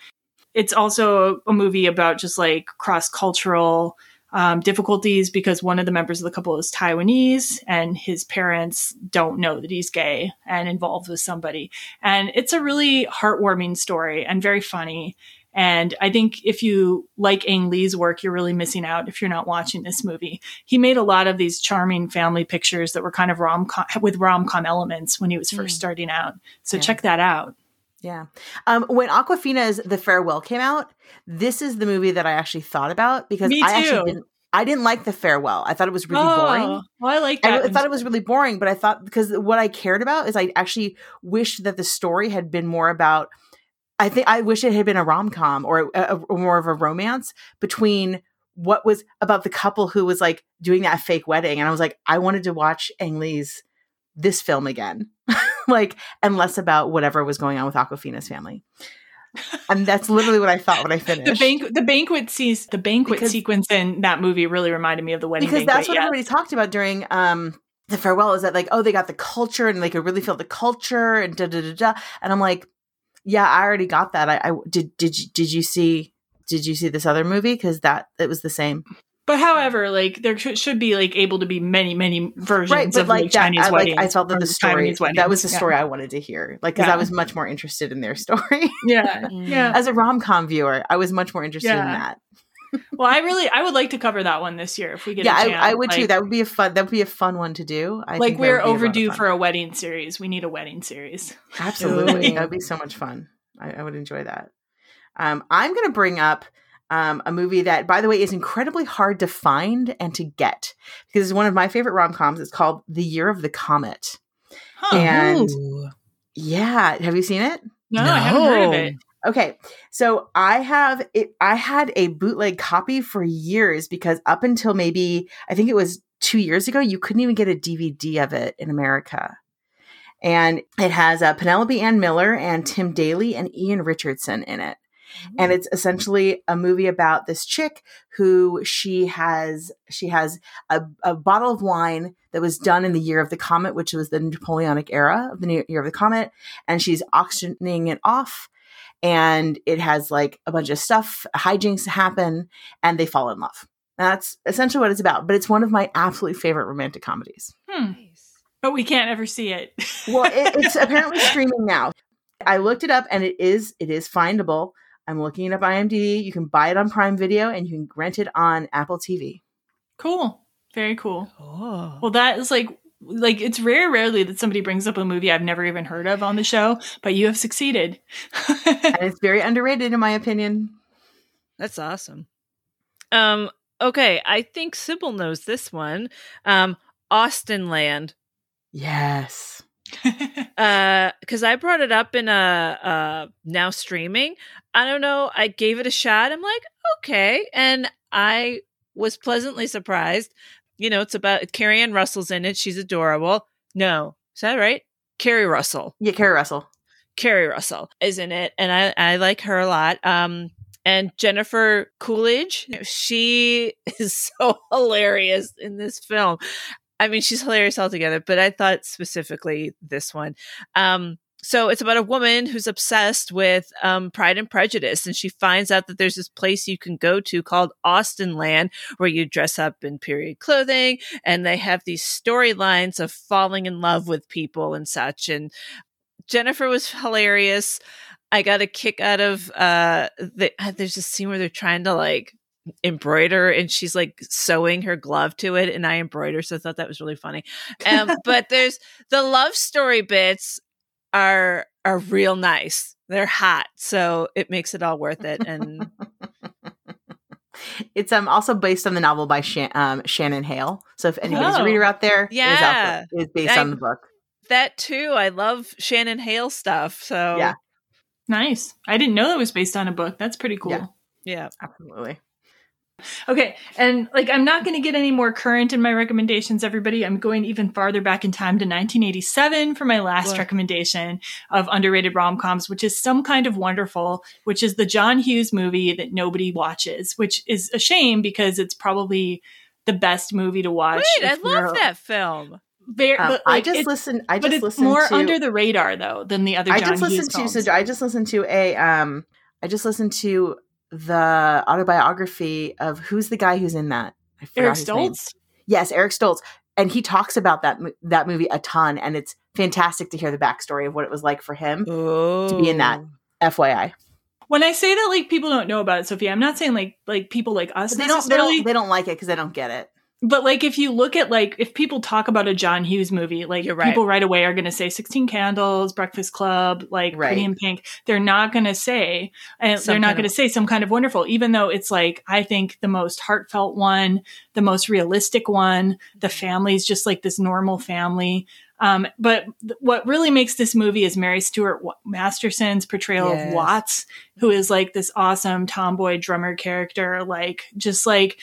Speaker 1: It's also a movie about just like cross-cultural um, difficulties because one of the members of the couple is Taiwanese and his parents don't know that he's gay and involved with somebody. And it's a really heartwarming story and very funny. And I think if you like Ang Lee's work, you're really missing out if you're not watching this movie. He made a lot of these charming family pictures that were kind of rom com with rom com elements when he was first
Speaker 3: Mm.
Speaker 1: starting out. So
Speaker 2: Yeah.
Speaker 1: check that out.
Speaker 2: Yeah. Um, when Awkwafina's The Farewell came out, this is the movie that I actually thought about because I actually didn't I didn't like The Farewell. I thought it was really boring.
Speaker 1: Oh, well, I like
Speaker 2: I. I thought it was really boring, but I thought because what I cared about is I actually wished that the story had been more about. I think I wish it had been a rom com or a, a- more of a romance between what was about the couple who was like doing that fake wedding, and I was like, I wanted to watch Ang Lee's this film again, like, and less about whatever was going on with Awkwafina's family. And that's literally what I thought when I finished.
Speaker 1: the bank the banquet sees the banquet
Speaker 2: Because-
Speaker 1: sequence in that movie really reminded me of the wedding
Speaker 2: because
Speaker 1: banquet.
Speaker 2: that's what
Speaker 1: yeah.
Speaker 2: everybody talked about during um the farewell is that like oh they got the culture and they could really feel the culture and da da da da and I'm like yeah I already got that. I, I did did you, did you see did you see this other movie? Because that it was the same.
Speaker 1: But however, like there should, should be like able to be many, many versions
Speaker 2: right but
Speaker 1: of
Speaker 2: like,
Speaker 1: like,
Speaker 2: that
Speaker 1: Chinese
Speaker 2: I, like
Speaker 1: weddings.
Speaker 2: I felt that the story that was the
Speaker 1: Yeah.
Speaker 2: story I wanted to hear like because I was much more interested in their story.
Speaker 1: Yeah, yeah.
Speaker 2: as a rom com viewer I was much more interested in that
Speaker 1: Well, I really, I would like to cover that one this year if we get.
Speaker 2: yeah
Speaker 1: a
Speaker 2: I,
Speaker 1: chance.
Speaker 2: I would too that would be a fun that would be a fun one to do I
Speaker 1: like
Speaker 2: think
Speaker 1: we're
Speaker 2: would be a
Speaker 1: overdue for a wedding series. We need a wedding series.
Speaker 2: Absolutely. That would be so much fun. I, I would enjoy that. Um, I'm going to bring up um, a movie that, by the way, is incredibly hard to find and to get because it's one of my favorite rom coms. It's called The Year of the Comet.
Speaker 1: Huh.
Speaker 2: And-
Speaker 3: Ooh.
Speaker 2: Yeah. Have you seen it?
Speaker 1: no, I haven't heard of it.
Speaker 2: Okay, so I have it. I had a bootleg copy for years because up until maybe I think it was two years ago, you couldn't even get a DVD of it in America. And it has uh, Penelope Ann Miller and Tim Daly and Ian Richardson in it. And it's essentially a movie about this chick who she has she has a, a bottle of wine that was done in the year of the comet, which was the Napoleonic era of the year of the comet, and she's auctioning it off and it has like a bunch of stuff hijinks happen and they fall in love that's essentially what it's about but it's one of my absolutely favorite romantic comedies
Speaker 1: Hmm. But we can't ever see it.
Speaker 2: well it, it's apparently streaming now i looked it up and it is it is findable i'm looking it up imdb you can buy it on prime video and you can rent it on apple tv
Speaker 1: cool. Very cool.
Speaker 3: Oh.
Speaker 1: Well, that is like like it's very rarely that somebody brings up a movie I've never even heard of on the show, but you have succeeded.
Speaker 2: and it's very underrated in my opinion
Speaker 3: That's awesome. Um, okay, I think Sybil knows this one. Um, Austenland.
Speaker 2: yes uh
Speaker 3: because uh, I brought it up in a uh, now streaming. I don't know. I gave it a shot. I'm like, okay, and I was pleasantly surprised. You know, it's about Carrie Ann Russell's in it. She's adorable. No, is that right? Keri Russell.
Speaker 2: Yeah, Keri Russell.
Speaker 3: Keri Russell is in it, and I I like her a lot. Um, and Jennifer Coolidge, she is so hilarious in this film. I mean, she's hilarious altogether, but I thought specifically this one. Um, so it's about a woman who's obsessed with um, Pride and Prejudice, and she finds out that there's this place you can go to called Austenland, where you dress up in period clothing, and they have these storylines of falling in love with people and such. And Jennifer was hilarious. I got a kick out of uh, the, there's a scene where they're trying to like embroider and she's like sewing her glove to it and I embroider so I thought that was really funny. Um, but there's the love story bits are are real nice. They're hot, so it makes it all worth it and
Speaker 2: It's um also based on the novel by Shan- um, Shannon Hale. So if anybody's oh, a reader out there,
Speaker 3: yeah,
Speaker 2: is, is based I, on the book.
Speaker 3: That too. I love Shannon Hale stuff. So
Speaker 2: yeah,
Speaker 1: nice. I didn't know that was based on a book. That's pretty cool.
Speaker 3: Yeah,
Speaker 2: yeah. absolutely.
Speaker 1: Okay. And like, I'm not going to get any more current in my recommendations, everybody. I'm going even farther back in time to 1987 for my last what? recommendation of underrated rom coms, which is Some Kind of Wonderful, which is the John Hughes movie that nobody watches, which is a shame because it's probably the best movie to watch.
Speaker 3: Wait, I love that film.
Speaker 1: Very, um,
Speaker 2: like, I just listened. I just
Speaker 1: but it's
Speaker 2: listened
Speaker 1: more
Speaker 2: to,
Speaker 1: under the radar though than the other. John
Speaker 2: I just listened
Speaker 1: Hughes
Speaker 2: to. So I just listened to a. Um, I just listened to the autobiography of who's the guy who's in that?
Speaker 1: Eric Stoltz.
Speaker 2: Yes, Eric Stoltz, and he talks about that that movie a ton, and it's fantastic to hear the backstory of what it was like for him to be in that. FYI.
Speaker 1: When I say that, like people don't know about it, Sophia, I'm not saying like like people like us.
Speaker 2: They don't, they don't. They don't like it because they don't get it.
Speaker 1: But like if you look at like if people talk about a John Hughes movie, like
Speaker 3: right.
Speaker 1: people right away are going to say 16 Candles, Breakfast Club, like
Speaker 2: right.
Speaker 1: Pretty in Pink. They're not going to say and some they're not going to say some kind of wonderful even though it's like I think the most heartfelt one, the most realistic one. The family's just like this normal family. Um, but th- what really makes this movie is Mary Stuart Masterson's portrayal yes. of Watts, who is like this awesome tomboy drummer character, like just like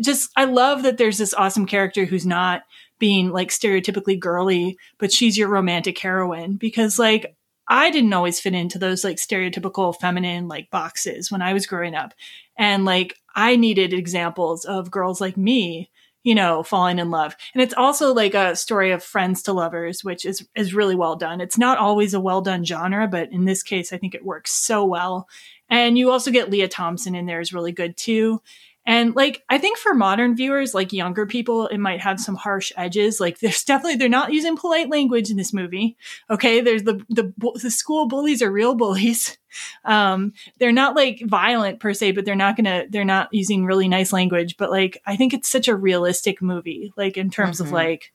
Speaker 1: just I love that there's this awesome character who's not being like stereotypically girly, but she's your romantic heroine because like I didn't always fit into those like stereotypical feminine like boxes when I was growing up. And like I needed examples of girls like me, you know, falling in love. And it's also like a story of friends to lovers, which is is really well done. It's not always a well done genre, but in this case I think it works so well. And you also get Lea Thompson in there is really good too. And like, I think for modern viewers, like younger people, it might have some harsh edges. Like, there's definitely, they're not using polite language in this movie. Okay. There's the, the, the school bullies are real bullies. Um, they're not like violent per se, but they're not gonna, they're not using really nice language. But like, I think it's such a realistic movie, like in terms mm-hmm. of like,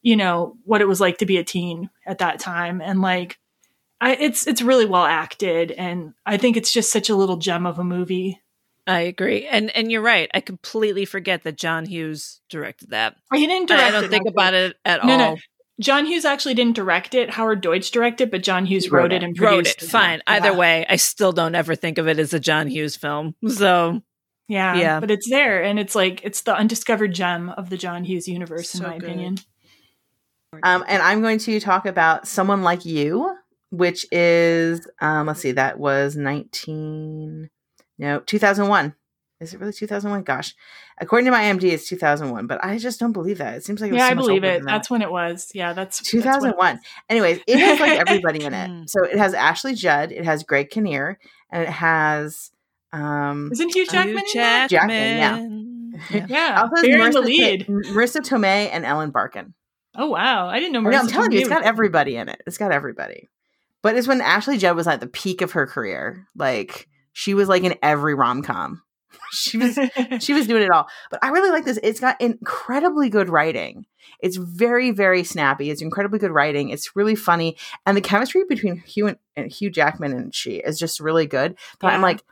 Speaker 1: you know, what it was like to be a teen at that time. And like, I, it's, it's really well acted. And I think it's just such a little gem of a movie
Speaker 3: I agree, and and you're right. I completely forget that John Hughes directed that.
Speaker 1: He didn't direct.
Speaker 3: I don't
Speaker 1: it,
Speaker 3: think about it at
Speaker 1: no,
Speaker 3: all.
Speaker 1: No, John Hughes actually didn't direct it. Howard Deutch directed, but John Hughes wrote, wrote it and produced
Speaker 3: wrote it. Fine. Yeah. Either way, I still don't ever think of it as a John Hughes film. So
Speaker 1: yeah,
Speaker 3: yeah,
Speaker 1: but it's there, and it's like it's the undiscovered gem of the John Hughes universe, so in my good. opinion.
Speaker 2: Um, and I'm going to talk about someone like you, which is um, let's see, that was 19- no, 2001. Is it really 2001? Gosh, according to my MD, it's 2001, but I just don't believe that. It seems like it
Speaker 1: yeah,
Speaker 2: so
Speaker 1: I believe it. That. That's when it was. Yeah, that's
Speaker 2: 2001.
Speaker 1: That's
Speaker 2: Anyways, it has like everybody in it. So it has Ashley Judd, it has Greg Kinnear, and it has um
Speaker 1: isn't Hugh Jackman?
Speaker 3: Hugh Jackman,
Speaker 2: Jackman
Speaker 1: yeah, yeah. Also Marisa, the lead.
Speaker 2: Marisa Tomei and Ellen Barkin.
Speaker 1: Oh wow, I didn't know. Marisa
Speaker 2: I'm telling you, it's got everybody in it. It's got everybody. But it's when Ashley Judd was at the peak of her career, like she was like in every rom com. she was she was doing it all. But I really like this. It's got incredibly good writing. It's very very snappy. It's incredibly good writing. It's really funny, and the chemistry between Hugh and, and Hugh Jackman and she is just really good. But yeah. I'm like,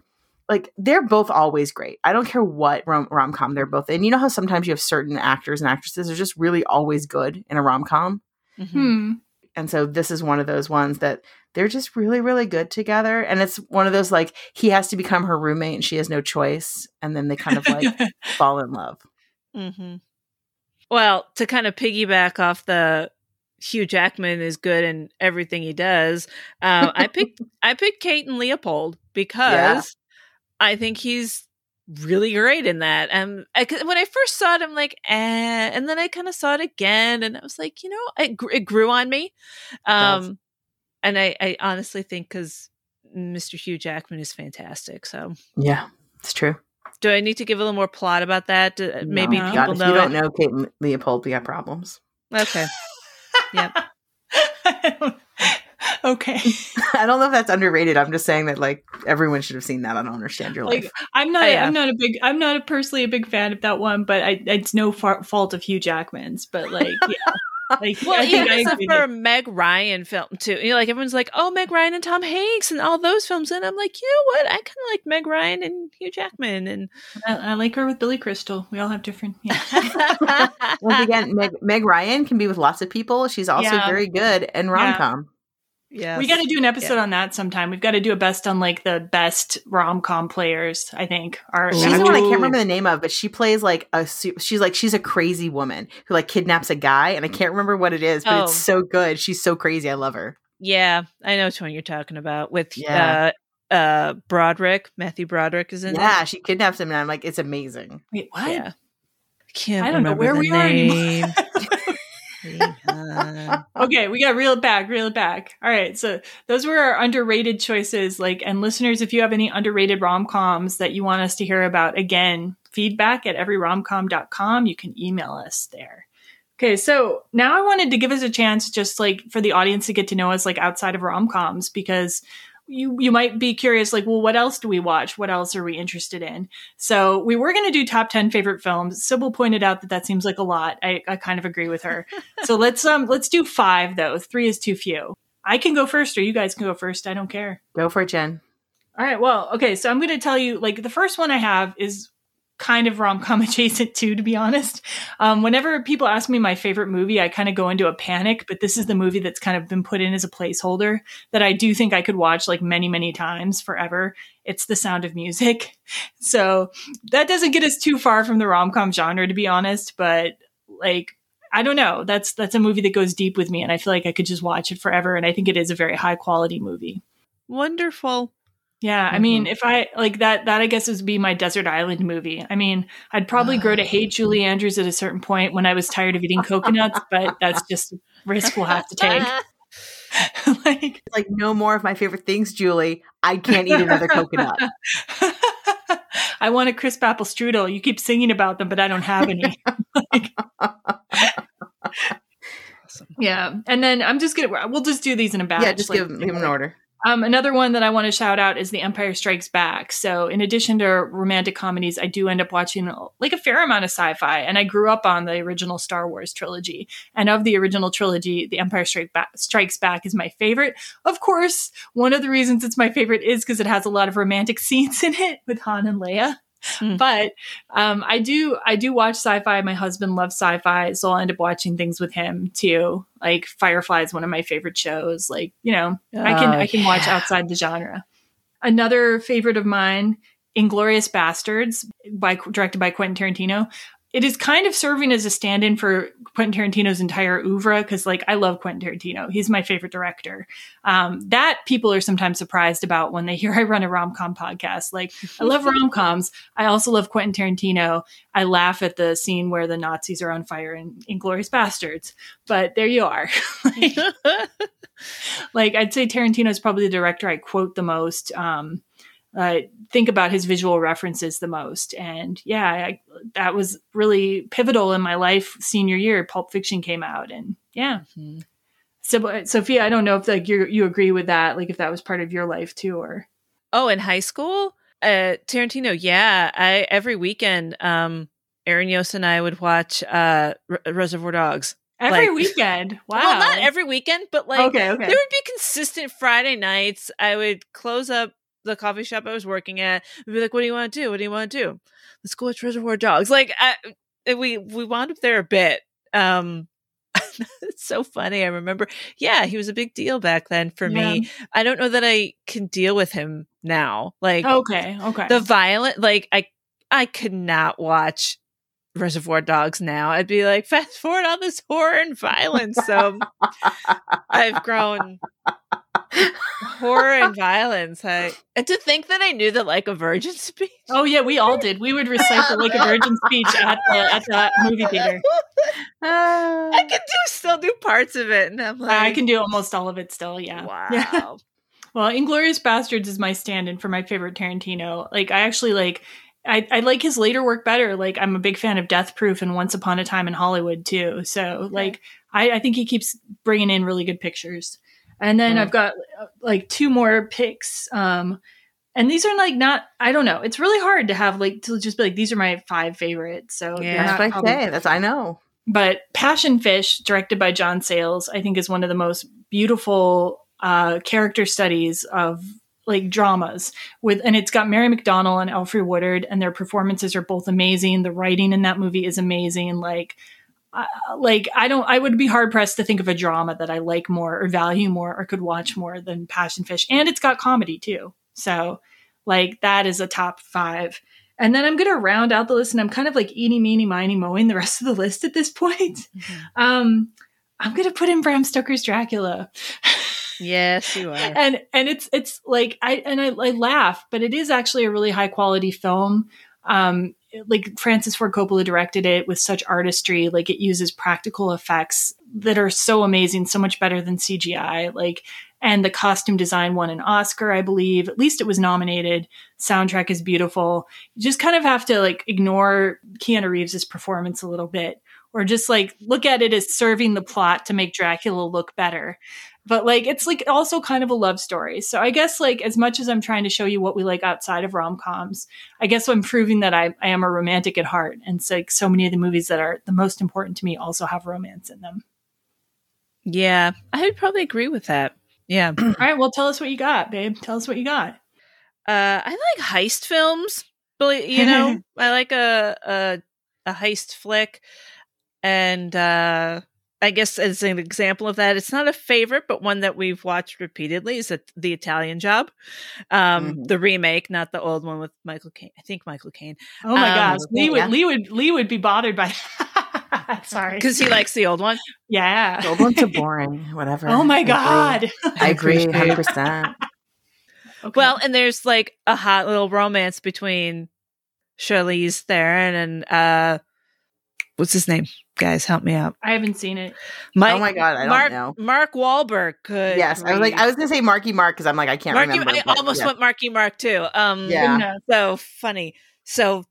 Speaker 2: like they're both always great. I don't care what rom com they're both in. You know how sometimes you have certain actors and actresses are just really always good in a rom com.
Speaker 1: Mm-hmm. Hmm
Speaker 2: And so this is one of those ones that they're just really, really good together. And it's one of those like he has to become her roommate and she has no choice. And then they kind of like fall in love.
Speaker 3: Mm-hmm. Well, to kind of piggyback off the Hugh Jackman is good in everything he does, um, I picked I picked Kate and Leopold because
Speaker 2: Yeah.
Speaker 3: I think he's really great in that. Um, I, when I first saw it, I'm like, eh, and then I kind of saw it again, and I was like, you know, it, gr- it grew on me. Um, and I, I honestly think because Mr. Hugh Jackman is fantastic. So,
Speaker 2: Yeah, it's true.
Speaker 3: do I need to give a little more plot about that? Do, uh, maybe
Speaker 1: No.
Speaker 2: God,
Speaker 3: people
Speaker 2: if
Speaker 3: know
Speaker 2: you
Speaker 3: it.
Speaker 2: don't know Kate Leopold, we got problems.
Speaker 3: Okay. Yep.
Speaker 1: okay.
Speaker 2: I don't know if that's underrated. I'm just saying that like everyone should have seen that. I don't understand your
Speaker 1: Like
Speaker 2: life.
Speaker 1: I'm not
Speaker 3: Oh, yeah.
Speaker 1: I'm not a big I'm not a personally a big fan of that one, but I it's no fa- fault of Hugh Jackman's, but like yeah. Like
Speaker 3: Well,
Speaker 1: I think
Speaker 3: even
Speaker 1: I
Speaker 3: as a for
Speaker 1: that-
Speaker 3: a Meg Ryan film too. You know, like everyone's like, "Oh, Meg Ryan and Tom Hanks and all those films," and I'm like, you know what? I kind of like Meg Ryan and Hugh Jackman, and
Speaker 1: I, I like her with Billy Crystal. We all have different yeah.
Speaker 2: Once again, Meg, Meg Ryan can be with lots of people. She's also
Speaker 1: Yeah.
Speaker 2: very good in rom com.
Speaker 3: yeah,
Speaker 1: We got to do an episode on that sometime. We've got to do a best on like the best rom com players. I think are
Speaker 2: She's the one I can't remember the name of, but she plays like a. She's like she's a crazy woman who like kidnaps a guy, and I can't remember what it is, but
Speaker 3: Oh.
Speaker 2: it's so good. She's so crazy. I love her.
Speaker 3: yeah. I know which one you're talking about with
Speaker 2: Yeah.
Speaker 3: uh, uh, Broderick. Matthew Broderick is in.
Speaker 2: Yeah, she kidnaps him, and I'm like, it's amazing.
Speaker 1: Wait, what?
Speaker 3: yeah. I can't
Speaker 1: I don't know where we are
Speaker 3: name.
Speaker 1: anymore. Okay, we got reel it back, reel it back. All right, so those were our underrated choices. Like, and listeners, if you have any underrated rom coms that you want us to hear about, again, feedback at everyromcom.com. You can email us there. Okay, so now I wanted to give us a chance, just like for the audience to get to know us, like outside of rom coms, because you you might be curious, like, well, what else do we watch? What else are we interested in? So we were going to do top ten favorite films. Sybil pointed out that that seems like a lot. I, I kind of agree with her. so let's um let's do five though. Three is too few. I can go first, or you guys can go first. I don't care.
Speaker 2: Go for it, Jen.
Speaker 1: All right. Well, okay. So I'm going to tell you, like, the first one I have is kind of rom com adjacent too, to be honest. Um, whenever people ask me my favorite movie, I kind of go into a panic, but this is the movie that's kind of been put in as a placeholder that I do think I could watch like many, many times forever. It's The Sound of Music. So that doesn't get us too far from the rom com genre, to be honest, but like, I don't know. That's that's a movie that goes deep with me, and I feel like I could just watch it forever. And I think it is a very high quality movie.
Speaker 3: Wonderful.
Speaker 1: Yeah, I mean, mm-hmm. if I like that, that I guess would be my desert island movie. I mean, I'd probably grow to hate Julie Andrews at a certain point when I was tired of eating coconuts, but that's just a risk we'll have to take. like,
Speaker 2: Like no more of my favorite things, Julie. I can't eat another coconut.
Speaker 1: I want a crisp apple strudel. You keep singing about them, but I don't have any. Like- yeah, and then I'm just gonna. We'll just do these in a batch.
Speaker 2: yeah, just
Speaker 1: like-
Speaker 2: give, give them an order.
Speaker 1: Um, another one that I want to shout out is The Empire Strikes Back. So, in addition to romantic comedies, I do end up watching like a fair amount of sci-fi, and I grew up on the original Star Wars trilogy. And of the original trilogy, The Empire Strike Back, Strikes Back is my favorite. Of course, one of the reasons it's my favorite is because it has a lot of romantic scenes in it with Han and Leia.
Speaker 3: Mm.
Speaker 1: But um, I do I do watch sci-fi. My husband loves sci-fi, so I'll end up watching things with him too. Like Firefly is one of my favorite shows. Like you know, I can
Speaker 3: Oh,
Speaker 1: I can watch outside the genre. Another favorite of mine, Inglourious Basterds, by directed by Quentin Tarantino. It is kind of serving as a stand-in for Quentin Tarantino's entire oeuvre because, like, I love Quentin Tarantino. He's my favorite director. Um, that people are sometimes surprised about when they hear I run a rom com podcast. Like, I love rom coms. I also love Quentin Tarantino. I laugh at the scene where the Nazis are on fire in Inglourious Basterds. But there you are. like, like I'd say Tarantino is probably the director I quote the most. Um, uh, think about his visual references the most, and yeah, I, that was really pivotal in my life. Senior year, Pulp Fiction came out, and yeah.
Speaker 3: Mhm.
Speaker 1: So, Sophia, I don't know if like you you agree with that, like if that was part of your life too, or
Speaker 3: Oh, in high school, uh, Tarantino. Yeah, I every weekend, um, Aaron Yost and I would watch uh, R- Reservoir Dogs.
Speaker 1: every
Speaker 3: Like-
Speaker 1: weekend. Wow,
Speaker 3: Well, not every weekend, but like
Speaker 1: okay, okay.
Speaker 3: there would be consistent Friday nights. I would close up the coffee shop I was working at. We'd be like, "What do you want to do? What do you want to do? Let's go watch Reservoir Dogs." Like, I, we we wound up there a bit. Um, it's so funny. I remember, yeah, he was a big deal back then for
Speaker 1: Yeah.
Speaker 3: me. I don't know that I can deal with him now. Like
Speaker 1: Okay, okay.
Speaker 3: the violent, like I, I could not watch Reservoir Dogs now. I'd be like, fast forward all this horror and violence. So I've grown horror and violence. I and to think that I knew the like a virgin speech.
Speaker 1: oh yeah, we all did. We would recite the like a virgin speech at the at the movie theater.
Speaker 3: I ah. can do still do parts of it, and I'm like,
Speaker 1: I can do almost all of it still. Yeah. Yeah.
Speaker 3: Wow.
Speaker 1: Well, Inglourious Basterds is my stand-in for my favorite Tarantino. Like, I actually like. I, I like his later work better. Like, I'm a big fan of Death Proof and Once Upon a Time in Hollywood too. So, like, I, I think he keeps bringing in really good pictures. And then
Speaker 2: Mm.
Speaker 1: I've got uh, like two more picks. Um, and these are like not. I don't know. It's really hard to have like to just be like these are my five favorites. So
Speaker 3: Yeah.
Speaker 2: That's what I say. That's I know.
Speaker 1: but Passion Fish, directed by John Sayles, I think is one of the most beautiful uh, character studies of like dramas with and it's got Mary McDonnell and Alfre Woodard and their performances are both amazing. The writing in that movie is amazing. Like uh, like I don't I would be hard pressed to think of a drama that I like more or value more or could watch more than Passion Fish and it's got comedy too. So like that is a top 5. And then I'm going to round out the list and I'm kind of like eeny meeny miny mowing the rest of the list at this point. Um, I'm gonna put in Bram Stoker's Dracula,
Speaker 3: Yes, you are.
Speaker 1: and and it's it's like I and I, I laugh, but it is actually a really high quality film. Um, like Francis Ford Coppola directed it with such artistry. Like it uses practical effects that are so amazing, so much better than CGI. Like and the costume design won an Oscar, I believe. At least it was nominated. Soundtrack is beautiful. You just kind of have to like ignore Keanu Reeves' performance a little bit or just like look at it as serving the plot to make Dracula look better. But like it's like also kind of a love story. So I guess like as much as I'm trying to show you what we like outside of rom coms, I guess I'm proving that I, I am a romantic at heart. And it's like so many of the movies that are the most important to me also have romance in them.
Speaker 3: Yeah, I would probably agree with that. Yeah.
Speaker 1: All right, well tell us what you got, babe. Tell us what you got.
Speaker 3: Uh, I like heist films, but you know, I like a, a a heist flick, and uh, I guess as an example of that, it's not a favorite, but one that we've watched repeatedly is the, the Italian Job, um,
Speaker 2: Mhm.
Speaker 3: the remake, not the old one with Michael Caine. I think Michael Caine,
Speaker 1: Oh my
Speaker 3: Um,
Speaker 1: gosh. Lee would
Speaker 2: yeah.
Speaker 1: Lee would Lee would be bothered by Sorry.
Speaker 3: because he likes the old one.
Speaker 1: Yeah.
Speaker 2: The old ones are boring. Whatever.
Speaker 1: Oh
Speaker 2: I
Speaker 1: my
Speaker 2: agree.
Speaker 1: god.
Speaker 2: I agree, hundred percent.
Speaker 1: Okay.
Speaker 3: Well, and there's like a hot little romance between Charlize Theron and uh, what's his name? Guys, help me out.
Speaker 1: I haven't seen it.
Speaker 3: Mike,
Speaker 2: oh my god, I don't
Speaker 3: Mark
Speaker 2: know.
Speaker 3: Mark Wahlberg could.
Speaker 2: Yes, I was like, I was gonna say Marky Mark because I'm like, I can't
Speaker 3: Marky,
Speaker 2: remember.
Speaker 3: I
Speaker 2: but
Speaker 3: almost
Speaker 2: yeah.
Speaker 3: went Marky Mark too. Um,
Speaker 2: Yeah.
Speaker 3: So funny. So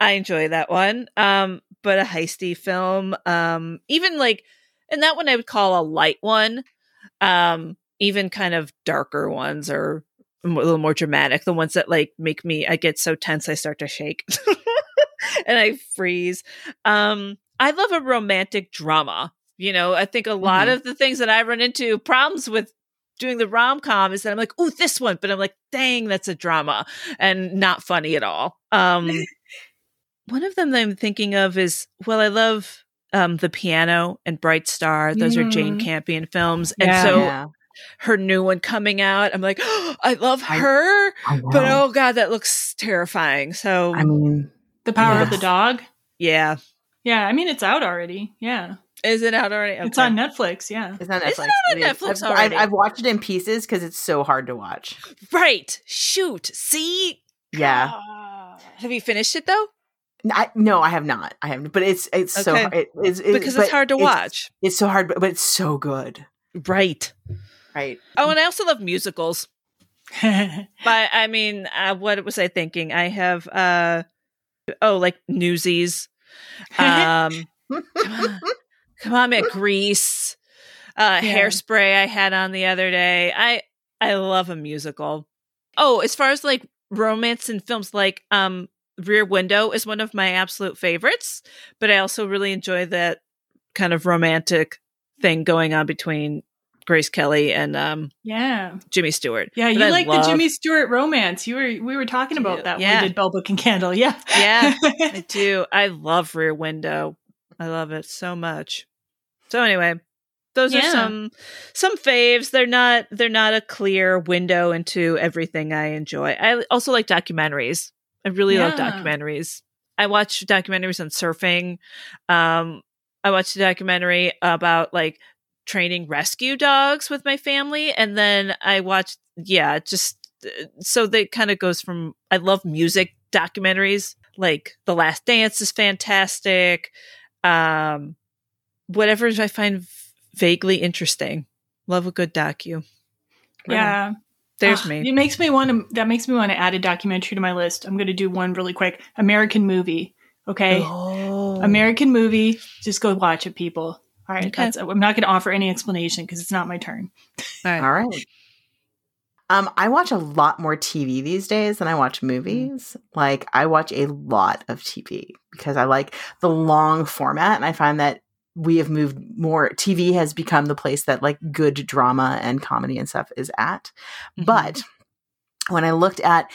Speaker 3: I enjoy that one. Um, but a heisty film. Um, even like, and that one I would call a light one. Um, even kind of darker ones or a little more dramatic. The ones that like make me, I get so tense I start to shake and I freeze. Um, I love a romantic drama. You know, I think a lot
Speaker 2: Mhm.
Speaker 3: of the things that I run into problems with doing the rom com is that I'm like, oh, this one, but I'm like, dang, that's a drama and not funny at all. Um, one of them that I'm thinking of is well, I love um, the piano and Bright Star. Those are Jane
Speaker 1: Mm.
Speaker 3: Campion films, and
Speaker 1: Yeah.
Speaker 3: so
Speaker 2: Yeah.
Speaker 3: Her new one coming out, I'm like, oh, I love her,
Speaker 2: I
Speaker 3: but oh god, that looks terrifying. So
Speaker 2: I mean,
Speaker 1: The Power of the Dog.
Speaker 3: yeah,
Speaker 1: Yeah, I mean it's out already. Yeah.
Speaker 3: is it out already?
Speaker 1: It's on Netflix, yeah.
Speaker 2: it's not
Speaker 3: Is
Speaker 2: Netflix.
Speaker 3: it on
Speaker 2: It is.
Speaker 3: Netflix
Speaker 2: I've,
Speaker 3: already?
Speaker 2: I've, I've watched it in pieces because it's so hard to watch.
Speaker 3: Right. Shoot. See.
Speaker 2: Yeah.
Speaker 3: Ah. Have you finished it though?
Speaker 2: I, no, I have not. I haven't. But it's it's so hard. It, it's, it,
Speaker 3: Because it's hard to watch.
Speaker 2: It's so hard, but, but it's so good.
Speaker 3: Right.
Speaker 2: Right.
Speaker 3: Oh, and I also love musicals. But I mean, uh, what was I thinking? I have uh oh, like Newsies. Um come on, come on, man, Grease. Uh
Speaker 1: Yeah.
Speaker 3: hairspray I had on the other day. I I love a musical. Oh, as far as like romance in films like um Rear Window is one of my absolute favorites, but I also really enjoy that kind of romantic thing going on between Grace Kelly and um
Speaker 1: yeah.
Speaker 3: Jimmy Stewart.
Speaker 1: Yeah,
Speaker 3: that
Speaker 1: you
Speaker 3: I
Speaker 1: like
Speaker 3: love.
Speaker 1: the Jimmy Stewart romance. You were we were talking about that
Speaker 3: Yeah.
Speaker 1: when we did Bell Book and Candle. Yeah.
Speaker 3: Yeah, I do. I love Rear Window. I love it so much. So anyway, those are some some faves. They're not they're not a clear window into everything I enjoy. I also like documentaries. I really love documentaries. I watch documentaries on surfing. Um, I watched a documentary about like training rescue dogs with my family, and then I watched yeah, just uh, so that kind of goes from I love music documentaries like The Last Dance is fantastic. Um, whatever I find vaguely interesting. Love a good docu.
Speaker 1: Yeah.
Speaker 3: There's
Speaker 1: Ah,
Speaker 3: me.
Speaker 1: It makes me want to. That makes me want to add a documentary to my list. I'm going to do one really quick. American movie. Okay.
Speaker 3: Oh.
Speaker 1: American movie. Just go watch it, people. All right.
Speaker 3: Okay.
Speaker 1: That's. I'm not going to offer any explanation because it's not my turn.
Speaker 3: All right.
Speaker 2: All right. Um, I watch a lot more TV these days than I watch movies. Like I watch a lot of TV because I like the long format, and I find that we have moved more. TV has become the place that like good drama and comedy and stuff is at.
Speaker 3: Mhm.
Speaker 2: But when I looked at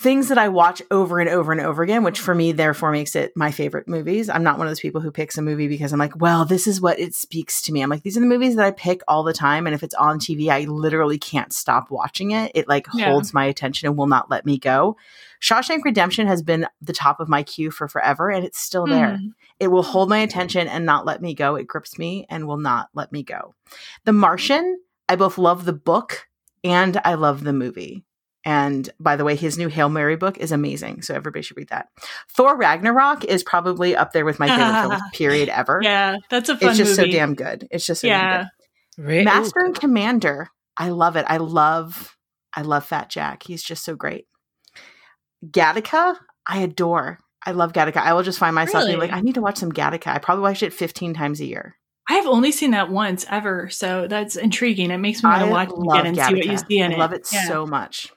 Speaker 2: things that I watch over and over and over again, which for me therefore makes it my favorite movies. I'm not one of those people who picks a movie because I'm like, well, this is what it speaks to me. I'm like, these are the movies that I pick all the time. And if it's on TV, I literally can't stop watching it. It like
Speaker 1: Yeah.
Speaker 2: holds my attention and will not let me go. Shawshank Redemption has been the top of my queue for forever and it's still there.
Speaker 1: Hmm.
Speaker 2: It will hold my attention and not let me go. It grips me and will not let me go. The Martian, I both love the book and I love the movie. And by the way, his new Hail Mary book is amazing. So everybody should read that. Thor Ragnarok is probably up there with my favorite film period ever.
Speaker 1: Yeah, that's a fun
Speaker 2: it's just
Speaker 1: movie.
Speaker 2: so damn good. It's just so damn
Speaker 1: yeah.
Speaker 2: good.
Speaker 3: Re-
Speaker 2: Master
Speaker 3: Ooh,
Speaker 2: and Commander. I love it. I love I love Fat Jack. He's just so great. Gattaca, I adore. I love Gattaca. I will just find myself being
Speaker 1: Really?
Speaker 2: like, I need to watch some Gattaca. I probably watch it 15 times a year.
Speaker 1: I have only seen that once ever, so that's intriguing. It makes me want to watch it again and see what you see in
Speaker 2: I
Speaker 1: it.
Speaker 2: love it
Speaker 1: Yeah.
Speaker 2: so much.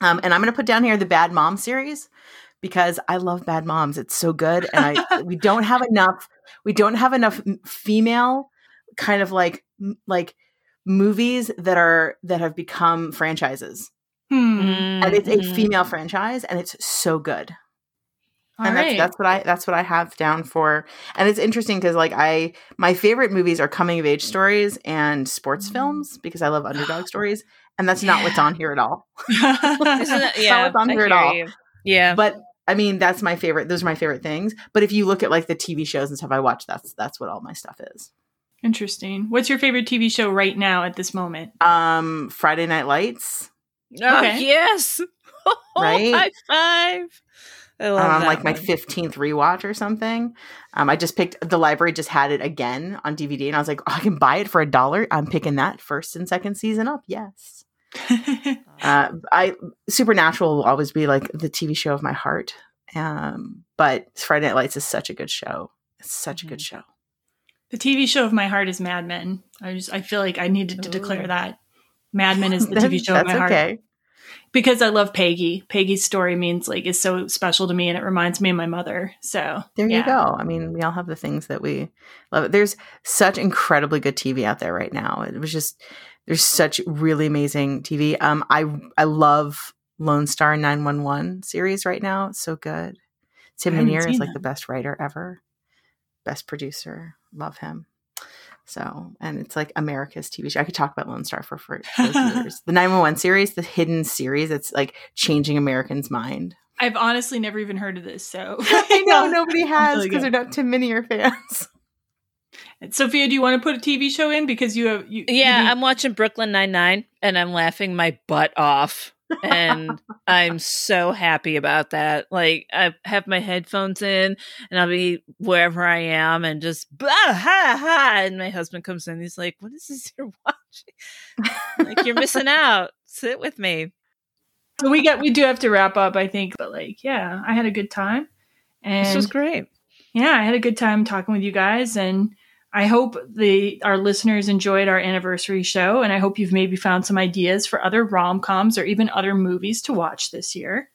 Speaker 2: Um, and I'm going to put down here the Bad Mom series because I love Bad Moms. It's so good, and I we don't have enough. We don't have enough female kind of like like movies that are that have become franchises,
Speaker 1: Hmm.
Speaker 2: and it's a
Speaker 3: mhm.
Speaker 2: female franchise, and it's so good.
Speaker 1: All
Speaker 2: and
Speaker 1: right.
Speaker 2: that's that's what I that's what I have down for. And it's interesting because like I my favorite movies are coming of age stories and sports films because I love underdog stories, and that's not what's on here at all.
Speaker 3: Isn't it? Yeah,
Speaker 2: not what's on
Speaker 3: I
Speaker 2: here at all.
Speaker 3: you. Yeah.
Speaker 2: But I mean, that's my favorite. Those are my favorite things. But if you look at like the TV shows and stuff I watch, that's that's what all my stuff is.
Speaker 1: Interesting. What's your favorite TV show right now at this moment?
Speaker 2: Um, Friday Night Lights.
Speaker 3: oh,
Speaker 1: okay.
Speaker 3: yes.
Speaker 2: Right?
Speaker 3: High five. I love
Speaker 2: Um, on
Speaker 3: that
Speaker 2: like my fifteenth rewatch or something. Um, I just picked the library just had it again on DVD, and I was like, oh, I can buy it for a dollar. I'm picking that first and second season up. Yes. Uh, I Supernatural will always be like the TV show of my heart. Um, but Friday Night Lights is such a good show. It's such a good show.
Speaker 1: the TV show of my heart is Mad Men. I just I feel like I needed to declare that. Mad Men is the TV show of my heart
Speaker 2: okay.
Speaker 1: because I love Peggy. Peggy's story means like is so special to me, and it reminds me of my mother. So
Speaker 2: There
Speaker 1: yeah.
Speaker 2: you go. I mean, we all have the things that we love. There's such incredibly good TV out there right now. It was just there's such really amazing TV. Um, I I love Lone Star 911 series right now. It's so good. Tim Minear is like
Speaker 1: that.
Speaker 2: the best writer ever, best producer. Love him. So, and it's like America's TV show. I could talk about Lone Star for, for years. The 911 series, the hidden series, it's like changing Americans' mind.
Speaker 1: I've honestly never even heard of this. So
Speaker 2: I know nobody has because
Speaker 1: good.
Speaker 2: they're not Tim Minear fans.
Speaker 1: Sophia, do you want to put a TV show in because you have you?
Speaker 3: Yeah,
Speaker 1: you
Speaker 3: I'm watching Brooklyn Nine Nine, and I'm laughing my butt off, and I'm so happy about that. Like I have my headphones in, and I'll be wherever I am, and just bah, ha ha. And my husband comes in, he's like, "What is this you're watching? like you're missing out. Sit with me."
Speaker 1: So we got we do have to wrap up, I think. But like, yeah, I had a good time, and
Speaker 3: This was great.
Speaker 1: yeah, I had a good time talking with you guys, and I hope the our listeners enjoyed our anniversary show, and I hope you've maybe found some ideas for other rom coms or even other movies to watch this year.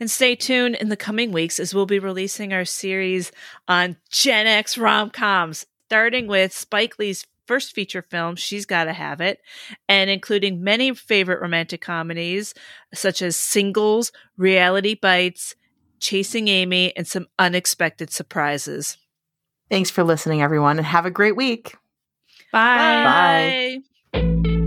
Speaker 3: And stay tuned in the coming weeks as we'll be releasing our series on Gen X rom coms, starting with Spike Lee's first feature film, She's Gotta Have It, and including many favorite romantic comedies such as Singles, Reality Bites, Chasing Amy, and some unexpected surprises.
Speaker 2: Thanks for listening, everyone, and have a great week.
Speaker 1: Bye.
Speaker 3: Bye.